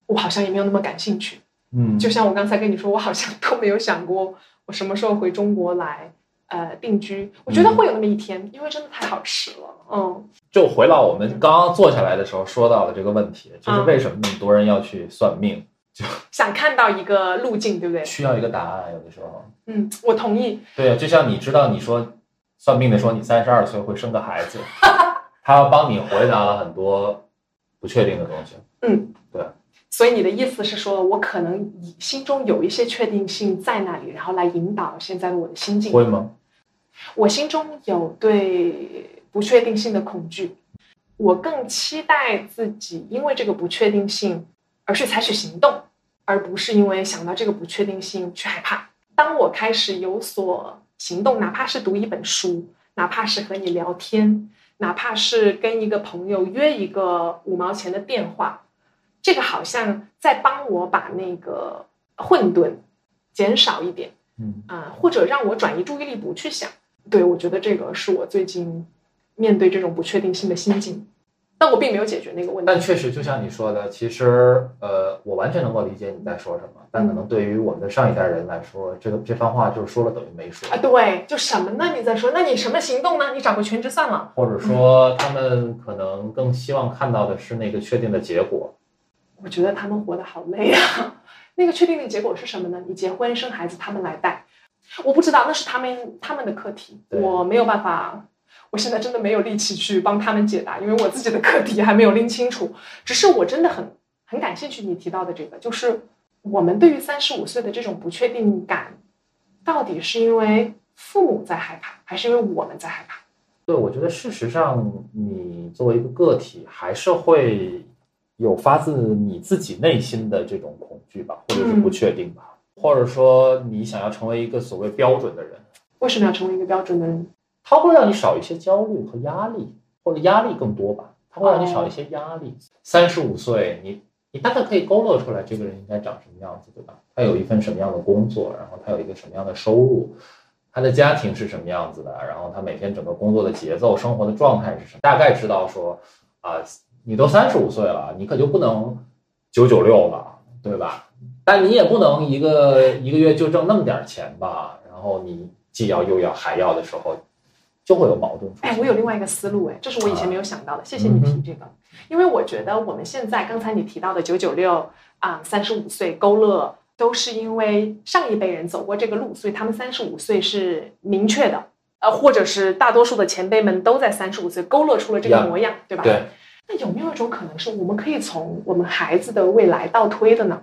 我好像也没有那么感兴趣。嗯，就像我刚才跟你说，我好像都没有想过我什么时候回中国来呃定居。我觉得会有那么一天，因为真的太好吃了。嗯，就回到我们刚刚坐下来的时候说到的这个问题，就是嗯为什么那么多人要去算命，就 想看到一个路径，对不对？需要一个答案，有的时候。嗯，我同意。对啊，就像你知道，你说算命的说你三十二岁会生个孩子，他要帮你回答了很多不确定的东西。嗯，对。所以你的意思是说，我可能以心中有一些确定性在那里，然后来引导现在的我的心境。会吗？我心中有对不确定性的恐惧，我更期待自己因为这个不确定性而去采取行动，而不是因为想到这个不确定性去害怕。当我开始有所行动，哪怕是读一本书，哪怕是和你聊天，哪怕是跟一个朋友约一个五毛钱的电话，这个好像在帮我把那个混沌减少一点。嗯啊、或者让我转移注意力，不去想。对我觉得这个是我最近面对这种不确定性的心境，但我并没有解决那个问题。但确实，就像你说的，其实呃，我完全能够理解你在说什么，但可能对于我们的上一代人来说，这个这番话就是说了等于没说啊，，对，就什么呢？你在说，那你什么行动呢？你找个全职算了。或者说他们可能更希望看到的是那个确定的结果。我觉得他们活得好累啊。那个确定的结果是什么呢？你结婚生孩子，他们来带。我不知道，那是他们他们的课题，我没有办法。我现在真的没有力气去帮他们解答，因为我自己的课题还没有拎清楚。只是我真的很很感兴趣你提到的这个，就是我们对于三十五岁的这种不确定感，到底是因为父母在害怕，还是因为我们在害怕？对，我觉得事实上，你作为一个个体，还是会有发自你自己内心的这种恐惧吧，或者是不确定吧，或者说你想要成为一个所谓标准的人，为什么要成为一个标准的人？它会让你少一些焦虑和压力，或者压力更多吧，它会让你少一些压力。三十五岁，你你大概可以勾勒出来这个人应该长什么样子，对吧？他有一份什么样的工作，然后他有一个什么样的收入，他的家庭是什么样子的，然后他每天整个工作的节奏、生活的状态是什么，大概知道说啊，你都三十五岁了，你可就不能九九六了，对吧？但你也不能一个一个月就挣那么点钱吧？然后你既要又要还要的时候，就会有矛盾。哎，我有另外一个思路，哎，这是我以前没有想到的，谢谢你提这个，因为我觉得我们现在刚才你提到的九九六啊，三十五岁勾勒，都是因为上一辈人走过这个路，所以他们三十五岁是明确的，呃，或者是大多数的前辈们都在三十五岁勾勒出了这个模样，对吧？对。那有没有一种可能是我们可以从我们孩子的未来倒推的呢？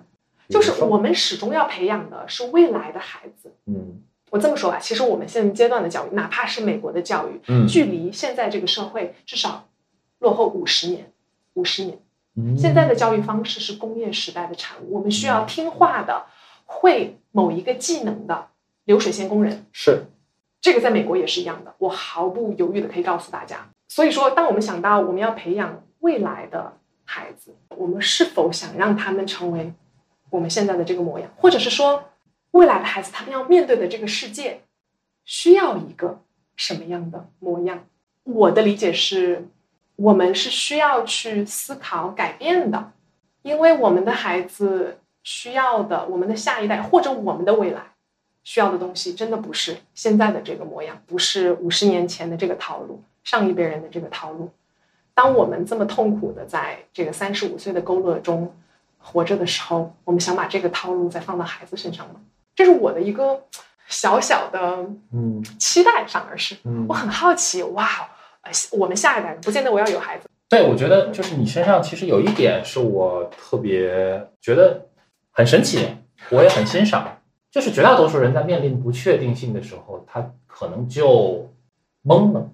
就是我们始终要培养的是未来的孩子。嗯，我这么说吧，其实我们现阶段的教育，哪怕是美国的教育，嗯距离现在这个社会至少落后五十年，五十年。嗯现在的教育方式是工业时代的产物，我们需要听话的、会某一个技能的流水线工人。是这个在美国也是一样的，我毫不犹豫的可以告诉大家。所以说，当我们想到我们要培养未来的孩子，我们是否想让他们成为我们现在的这个模样，或者是说，未来的孩子他们要面对的这个世界，需要一个什么样的模样？我的理解是，我们是需要去思考改变的，因为我们的孩子需要的，我们的下一代或者我们的未来需要的东西，真的不是现在的这个模样，不是五十年前的这个套路，上一辈人的这个套路。当我们这么痛苦的在这个三十五岁的勾勒中活着的时候，我们想把这个套路再放到孩子身上吗？这是我的一个小小的嗯。期待，反而是嗯。我很好奇，哇，呃我们下一代不见得我要有孩子，对，我觉得就是你身上其实有一点是我特别觉得很神奇，我也很欣赏，就是绝大多数人在面临不确定性的时候，他可能就懵了，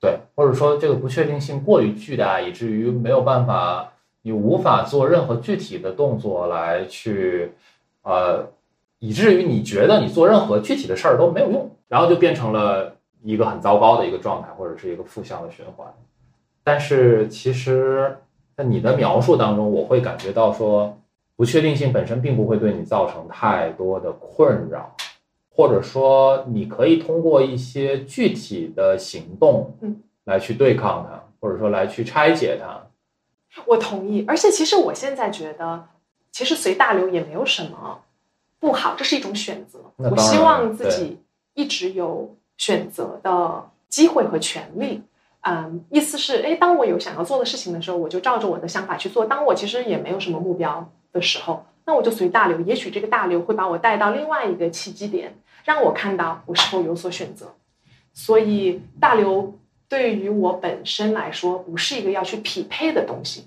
对，或者说这个不确定性过于巨大，以至于没有办法，你无法做任何具体的动作来去，呃，以至于你觉得你做任何具体的事儿都没有用，然后就变成了一个很糟糕的一个状态，或者是一个负向的循环。但是其实，在你的描述当中，我会感觉到说，不确定性本身并不会对你造成太多的困扰，或者说你可以通过一些具体的行动，嗯，来去对抗它，或者说来去拆解它。我同意。而且其实我现在觉得，其实随大流也没有什么不好，这是一种选择。我希望自己一直有选择的机会和权利。嗯，意思是，哎，当我有想要做的事情的时候，我就照着我的想法去做。当我其实也没有什么目标的时候，那我就随大流。也许这个大流会把我带到另外一个契机点，让我看到我是否有所选择。所以，大流对于我本身来说，不是一个要去匹配的东西。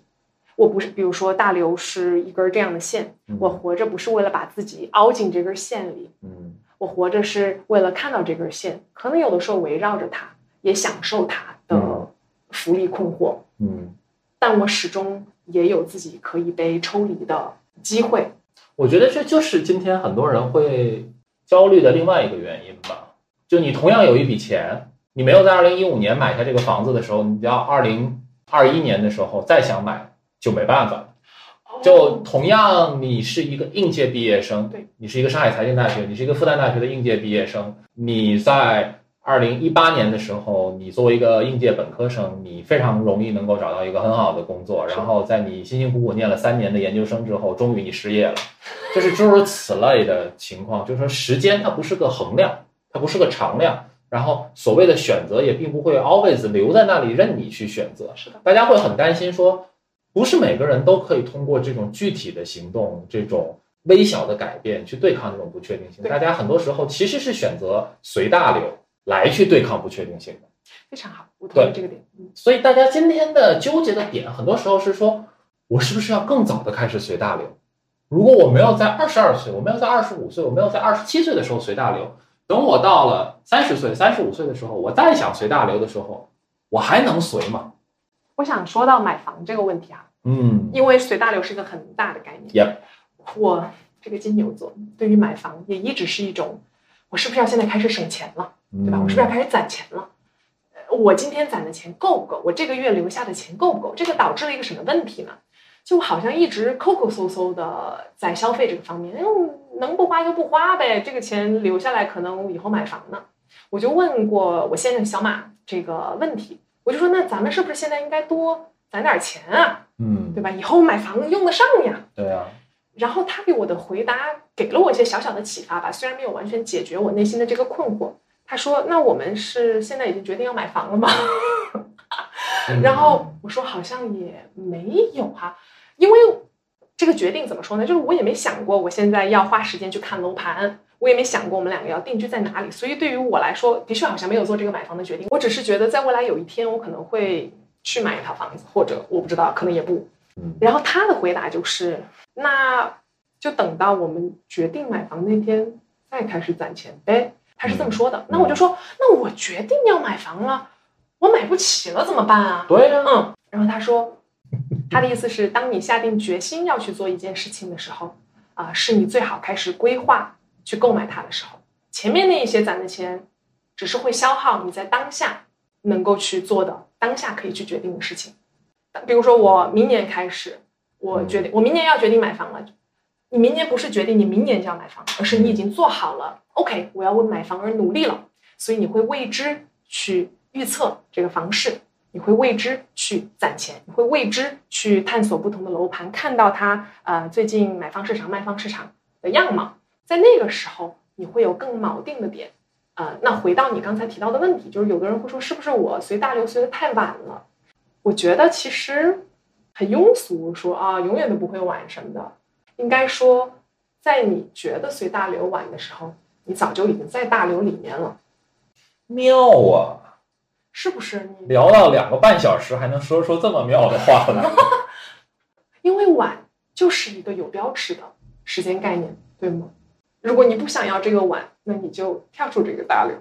我不是，比如说大刘是一根这样的线，嗯我活着不是为了把自己凹进这根线里，嗯我活着是为了看到这根线，可能有的时候围绕着它，也享受它的嗯浮力困惑，嗯，但我始终也有自己可以被抽离的机会。我觉得这就是今天很多人会焦虑的另外一个原因吧。就你同样有一笔钱，你没有在二零一五年买下这个房子的时候，你要二零二一年的时候再想买就没办法了。就同样，你是一个应届毕业生，对你是一个上海财经大学，你是一个复旦大学的应届毕业生，你在二零一八年的时候，你作为一个应届本科生，你非常容易能够找到一个很好的工作，然后在你辛辛苦苦念了三年的研究生之后，终于你失业了，就是诸如此类的情况。就是说，时间它不是个衡量，它不是个常量，然后所谓的选择也并不会 always 留在那里任你去选择。是的，大家会很担心说，不是每个人都可以通过这种具体的行动、这种微小的改变去对抗这种不确定性。大家很多时候其实是选择随大流来去对抗不确定性的。非常好，我同意对这个点。嗯，所以大家今天的纠结的点，很多时候是说，我是不是要更早的开始随大流？如果我没有在二十二岁，我没有在二十五岁，我没有在二十七岁的时候随大流，等我到了三十岁、三十五岁的时候，我再想随大流的时候，我还能随吗？我想说到买房这个问题啊，嗯，因为随大流是一个很大的概念。Yep 我这个金牛座对于买房也一直是一种，我是不是要现在开始省钱了，对吧？我是不是要开始攒钱了？呃我今天攒的钱够不够？我这个月留下的钱够不够？这个导致了一个什么问题呢？就好像一直抠抠搜搜的在消费这个方面，能不花就不花呗，这个钱留下来可能以后买房呢。我就问过我先生小马这个问题，我就说那咱们是不是现在应该多攒点钱啊，嗯，对吧？以后买房用得上呀。对啊，然后他给我的回答给了我一些小小的启发吧，虽然没有完全解决我内心的这个困惑。他说：“那我们是现在已经决定要买房了吗？”嗯 然后我说：“好像也没有哈、因为这个决定怎么说呢？就是我也没想过我现在要花时间去看楼盘，我也没想过我们两个要定居在哪里，所以对于我来说，的确好像没有做这个买房的决定。我只是觉得在未来有一天，我可能会去买一套房子，或者我不知道，可能也不。嗯然后他的回答就是：那就等到我们决定买房那天再开始攒钱呗。他是这么说的。那我就说：那我决定要买房了，我买不起了怎么办啊？对啊，嗯，然后他说，他的意思是，当你下定决心要去做一件事情的时候，啊、是你最好开始规划去购买它的时候。前面那一些攒的钱，只是会消耗你在当下能够去做的、当下可以去决定的事情。比如说，我明年开始，我决定，我明年要决定买房了。你明年不是决定你明年就要买房，而是你已经做好了，OK，我要为买房而努力了，所以你会为之去预测这个房市，你会为之去攒钱，你会为之去探索不同的楼盘，看到它呃最近买方市场、卖方市场的样貌，在那个时候你会有更锚定的点。呃，那回到你刚才提到的问题，就是有的人会说，是不是我随大流随的太晚了？我觉得其实很庸俗，说啊永远都不会晚什么的。应该说，在你觉得随大流晚的时候，你早就已经在大流里面了，妙啊！是不是？你聊了两个半小时，还能说出这么妙的话来，因为晚就是一个有标尺的时间概念，对吗？如果你不想要这个碗，那你就跳出这个大流，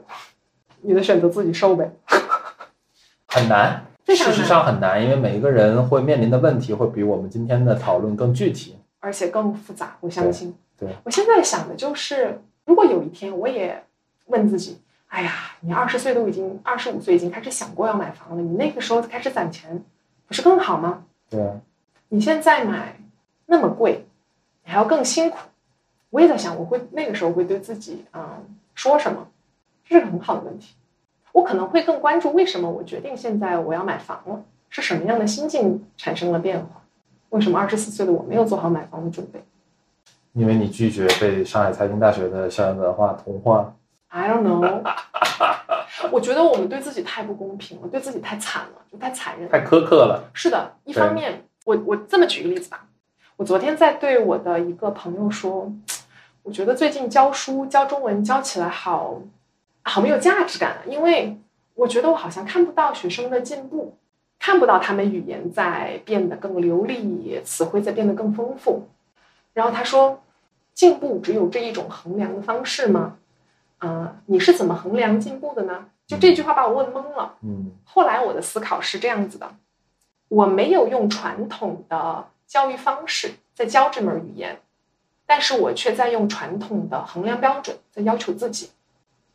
你的选择自己受呗。很难。非常难事实上很难，因为每一个人会面临的问题会比我们今天的讨论更具体。而且更复杂。我相信。对对我现在想的就是，如果有一天我也问自己，哎呀，你二十岁都已经二十五岁已经开始想过要买房了，你那个时候开始攒钱，不是更好吗？对啊，你现在买那么贵，你还要更辛苦。我也在想，我会那个时候会对自己嗯说什么？这是个很好的问题。我可能会更关注为什么我决定现在我要买房了，是什么样的心境产生了变化？为什么二十四岁的我没有做好买房的准备因为你拒绝被上海财经大学的校园文化同化。？I don't know。我觉得我们对自己太不公平了，对自己太惨了，就太残忍。太苛刻了。是的，一方面，我我这么举个例子吧，我昨天在对我的一个朋友说，我觉得最近教书教中文教起来好好没有价值感啊，因为我觉得我好像看不到学生的进步，看不到他们语言在变得更流利，词汇在变得更丰富。然后他说，进步只有这一种衡量的方式吗？啊、你是怎么衡量进步的呢？就这句话把我问懵了。嗯后来我的思考是这样子的：我没有用传统的教育方式在教这门语言，但是我却在用传统的衡量标准在要求自己，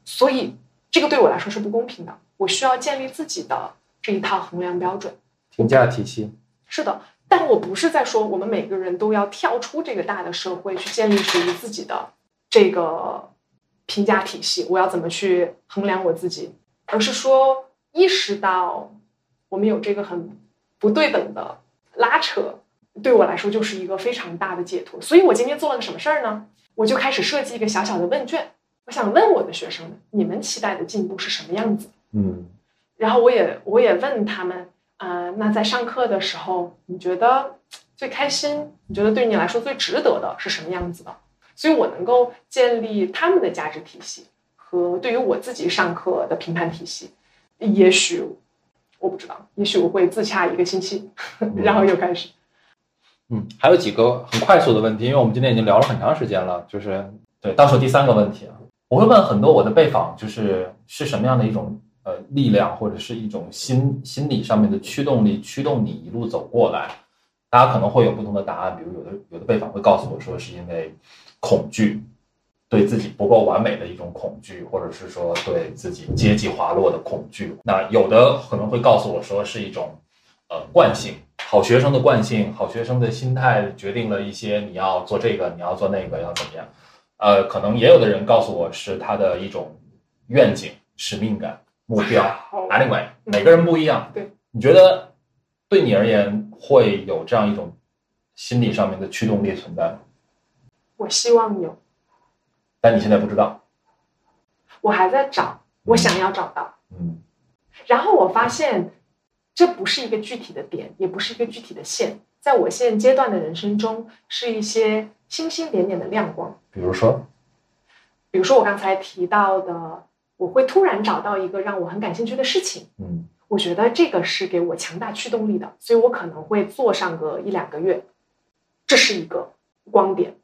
所以这个对我来说是不公平的。我需要建立自己的这一套衡量标准。评价体系。是的，但我不是在说我们每个人都要跳出这个大的社会去建立属于自己的这个评价体系，我要怎么去衡量我自己，而是说意识到我们有这个很不对等的拉扯，对我来说就是一个非常大的解脱。所以我今天做了个什么事儿呢？我就开始设计一个小小的问卷，我想问我的学生们，你们期待的进步是什么样子？嗯然后我也我也问他们，呃，那在上课的时候，你觉得最开心？你觉得对你来说最值得的是什么样子的？所以我能够建立他们的价值体系和对于我自己上课的评判体系。也许我不知道，也许我会自洽一个星期，然后又开始。嗯，还有几个很快速的问题，因为我们今天已经聊了很长时间了，就是对，倒数第三个问题啊，我会问很多我的被访，就是是什么样的一种呃力量，或者是一种心心理上面的驱动力，驱动你一路走过来。大家可能会有不同的答案，比如有的有的被访会告诉我说是因为恐惧，对自己不够完美的一种恐惧，或者是说对自己阶级滑落的恐惧。那有的可能会告诉我说是一种呃惯性，好学生的惯性，好学生的心态决定了一些你要做这个，你要做那个，要怎么样。呃，可能也有的人告诉我是他的一种愿景，使命感、目标。好 Anyway，每个人不一样。对，你觉得对你而言会有这样一种心理上面的驱动力存在吗？我希望有，但你现在不知道。我还在找，我想要找到。嗯然后我发现，这不是一个具体的点，也不是一个具体的线，在我现阶段的人生中，是一些星星点点的亮光。比如说，比如说我刚才提到的，我会突然找到一个让我很感兴趣的事情，嗯。我觉得这个是给我强大驱动力的，所以我可能会做上个一两个月，这是一个光点，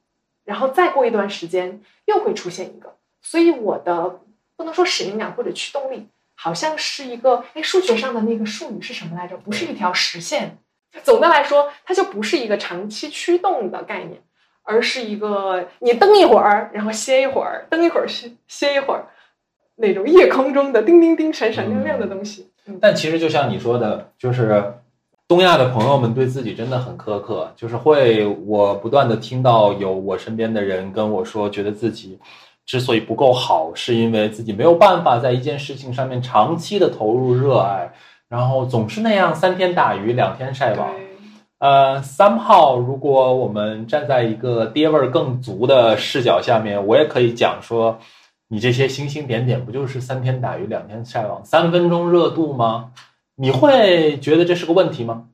然后再过一段时间又会出现一个，所以我的不能说使命感或者驱动力，好像是一个，哎，数学上的那个术语是什么来着？不是一条实线。总的来说，它就不是一个长期驱动的概念，而是一个你蹬一会儿，然后歇一会儿，蹬一会儿歇歇一会儿，那种夜空中的叮叮叮、闪闪亮亮的东西。嗯，但其实就像你说的，就是东亚的朋友们对自己真的很苛刻，就是会我不断的听到有我身边的人跟我说，觉得自己之所以不够好，是因为自己没有办法在一件事情上面长期的投入热爱，然后总是那样三天打鱼两天晒网。对，呃，三号，如果我们站在一个爹味儿更足的视角下面，我也可以讲说，你这些星星点点不就是三天打鱼两天晒网，三分钟热度吗？你会觉得这是个问题吗？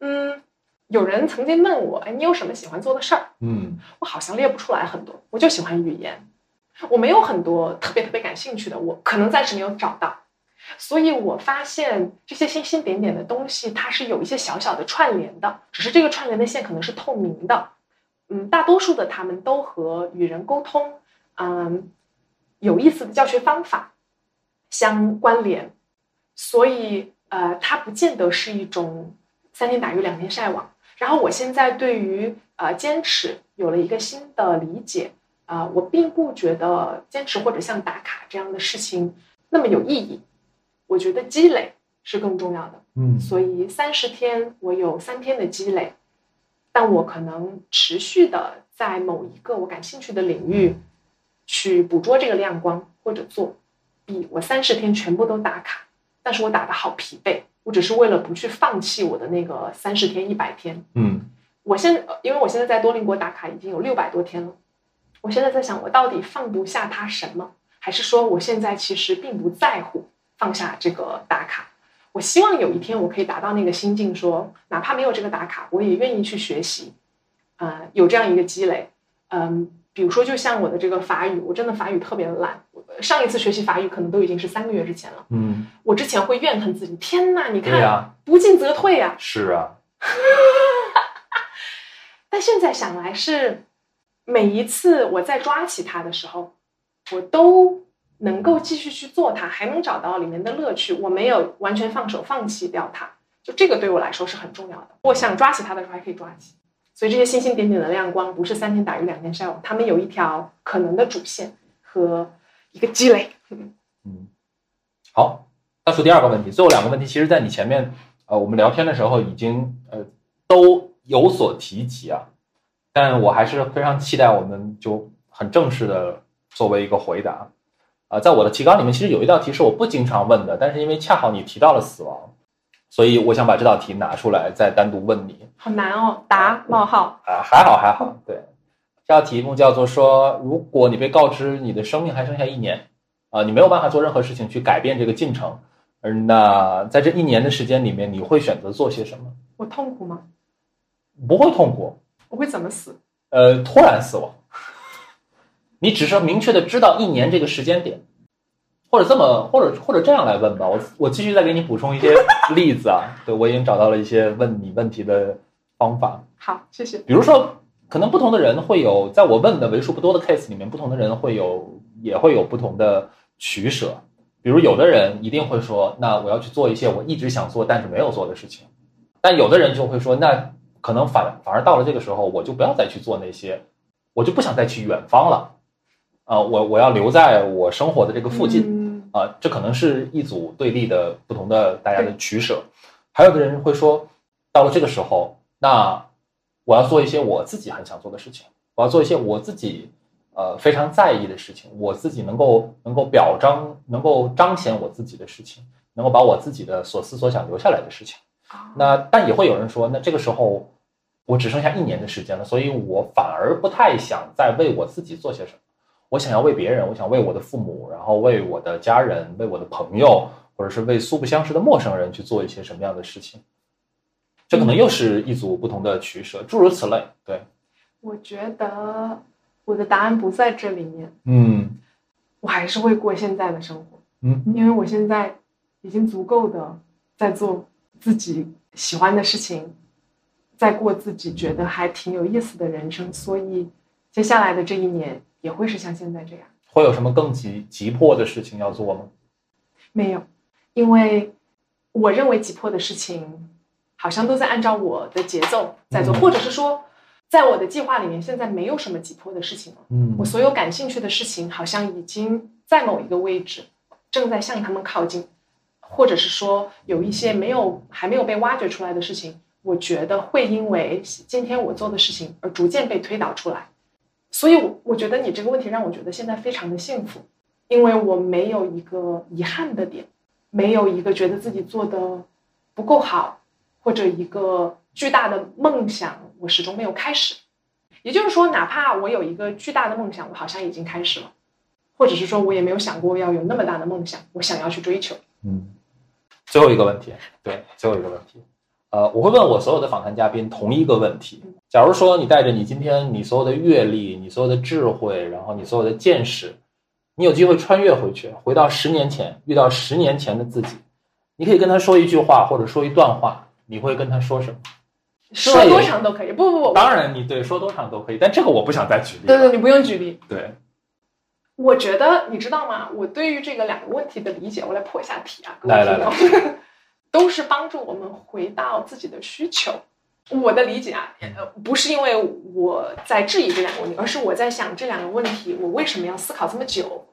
嗯，有人曾经问我，哎，你有什么喜欢做的事儿？嗯我好像列不出来很多，我就喜欢语言，我没有很多特别特别感兴趣的，我可能暂时没有找到。所以我发现这些星星点点的东西，它是有一些小小的串联的，只是这个串联的线可能是透明的。嗯，大多数的他们都和与人沟通，嗯，有意思的教学方法相关联，所以呃，它不见得是一种三天打鱼两天晒网。然后我现在对于呃坚持有了一个新的理解啊、我并不觉得坚持或者像打卡这样的事情那么有意义，我觉得积累是更重要的。嗯所以三十天我有三天的积累，但我可能持续的在某一个我感兴趣的领域去捕捉这个亮光或者做，比我三十天全部都打卡，但是我打的好疲惫，我只是为了不去放弃我的那个三十天一百天。嗯我现呃因为我现在在多邻国打卡已经有六百多天了，我现在在想，我到底放不下他什么？还是说我现在其实并不在乎放下这个打卡？我希望有一天我可以达到那个心境说，哪怕没有这个打卡，我也愿意去学习，呃，有这样一个积累。嗯，比如说，就像我的这个法语，我真的法语特别烂。上一次学习法语可能都已经是三个月之前了。嗯，我之前会怨恨自己，天呐，你看，呀、不进则退呀、是啊，但现在想来是，每一次我在抓起它的时候，我都能够继续去做它，还能找到里面的乐趣。我没有完全放手放弃掉它，就这个对我来说是很重要的。我想抓起它的时候还可以抓起，所以这些星星点点的亮光不是三天打鱼两天晒网，它们有一条可能的主线和一个积累。嗯，好，倒数第二个问题，最后两个问题，其实在你前面呃我们聊天的时候已经呃都有所提及啊，但我还是非常期待我们就很正式的作为一个回答啊、在我的提纲里面，其实有一道题是我不经常问的，但是因为恰好你提到了死亡，所以我想把这道题拿出来再单独问你。好难哦，答冒号。啊，还好还好，对，这道题目叫做说，如果你被告知你的生命还剩下一年，啊、你没有办法做任何事情去改变这个进程，而那在这一年的时间里面，你会选择做些什么？我痛苦吗？不会痛苦，我会怎么死？呃，突然死亡，你只是明确的知道一年这个时间点，或者这么，或者或者这样来问吧，我我继续再给你补充一些 例子啊，对我已经找到了一些问你问题的方法。好，谢谢。比如说，可能不同的人会有，在我问的为数不多的 case 里面，不同的人会有，也会有不同的取舍。比如，有的人一定会说，那我要去做一些我一直想做但是没有做的事情。但有的人就会说，那可能反反而到了这个时候，我就不要再去做那些，我就不想再去远方了。啊、我我要留在我生活的这个附近。嗯啊，这可能是一组对立的不同的大家的取舍。还有的人会说，到了这个时候，那我要做一些我自己很想做的事情，我要做一些我自己呃非常在意的事情，我自己能够能够表彰、能够彰显我自己的事情，能够把我自己的所思所想留下来的事情。那但也会有人说，那这个时候我只剩下一年的时间了，所以我反而不太想再为我自己做些什么。我想要为别人，我想为我的父母，然后为我的家人，为我的朋友，或者是为素不相识的陌生人去做一些什么样的事情。这可能又是一组不同的取舍，诸如此类。对，我觉得我的答案不在这里面。嗯我还是会过现在的生活，嗯因为我现在已经足够的在做自己喜欢的事情，在过自己觉得还挺有意思的人生，所以接下来的这一年也会是像现在这样。会有什么更急急迫的事情要做吗？没有，因为我认为急迫的事情，好像都在按照我的节奏在做，嗯或者是说，在我的计划里面，现在没有什么急迫的事情了。嗯我所有感兴趣的事情，好像已经在某一个位置，正在向他们靠近，或者是说有一些没有还没有被挖掘出来的事情，我觉得会因为今天我做的事情而逐渐被推导出来。所以我，我觉得你这个问题让我觉得现在非常的幸福，因为我没有一个遗憾的点，没有一个觉得自己做的不够好，或者一个巨大的梦想，我始终没有开始。也就是说，哪怕我有一个巨大的梦想，我好像已经开始了，或者是说我也没有想过要有那么大的梦想，我想要去追求。嗯，最后一个问题，对，最后一个问题，呃，我会问我所有的访谈嘉宾同一个问题：假如说你带着你今天你所有的阅历、你所有的智慧，然后你所有的见识，你有机会穿越回去，回到十年前，遇到十年前的自己，你可以跟他说一句话或者说一段话，你会跟他说什么？说多长都可以，不不不，当然你对说多长都可以，但这个我不想再举例。对对，你不用举例。对，我觉得你知道吗？我对于这个两个问题的理解，我来破一下题啊，各位来来听众，都是帮助我们回到自己的需求。我的理解啊，呃，不是因为我在质疑这两个问题，而是我在想这两个问题，我为什么要思考这么久？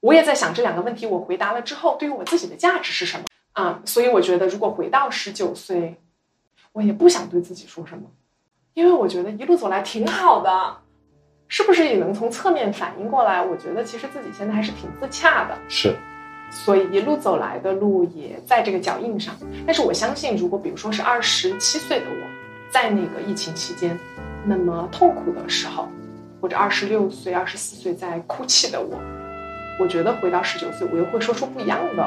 我也在想这两个问题，我回答了之后，对于我自己的价值是什么啊？所以我觉得，如果回到十九岁，我也不想对自己说什么，因为我觉得一路走来挺好的。是不是也能从侧面反映过来？我觉得其实自己现在还是挺自洽的，是，所以一路走来的路也在这个脚印上。但是我相信，如果比如说是二十七岁的我，在那个疫情期间那么痛苦的时候，或者二十六岁、二十四岁在哭泣的我，我觉得回到十九岁，我又会说出不一样的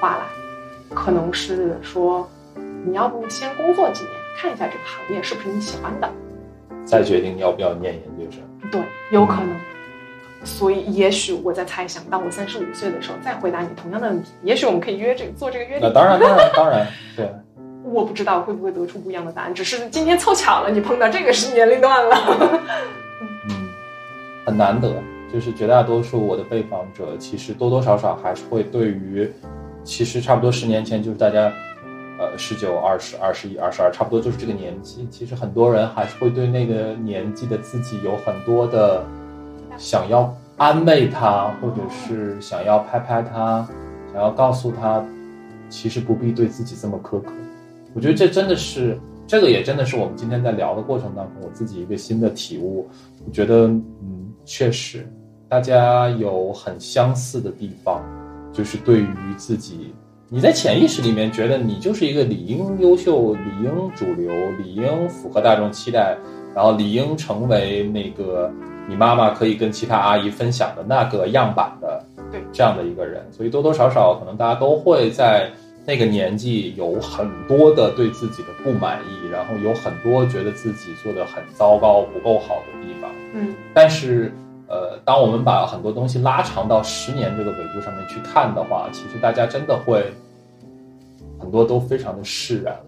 话来，可能是说，你要不先工作几年，看一下这个行业是不是你喜欢的。再决定要不要念研究生。对，有可能。所以，也许我在猜想，当我三十五岁的时候再回答你同样的问题，也许我们可以约这个做这个约定。那当然，当然，当然，对。我不知道会不会得出不一样的答案，只是今天凑巧了，你碰到这个是年龄段了。嗯，很难得，就是绝大多数我的被访者，其实多多少少还是会对于，其实差不多十年前就是大家，呃，十九、二十、二十一、二十二，差不多就是这个年纪。其实很多人还是会对那个年纪的自己有很多的想要安慰他，或者是想要拍拍他，想要告诉他，其实不必对自己这么苛刻。我觉得这真的是，这个也真的是我们今天在聊的过程当中，我自己一个新的体悟。我觉得，嗯，确实，大家有很相似的地方，就是对于自己，你在潜意识里面觉得你就是一个理应优秀、理应主流、理应符合大众期待，然后理应成为那个你妈妈可以跟其他阿姨分享的那个样板的，对这样的一个人。所以多多少少，可能大家都会在。那个年纪有很多的对自己的不满意，然后有很多觉得自己做的很糟糕、不够好的地方。嗯，但是，呃，当我们把很多东西拉长到十年这个维度上面去看的话，其实大家真的会很多都非常的释然了。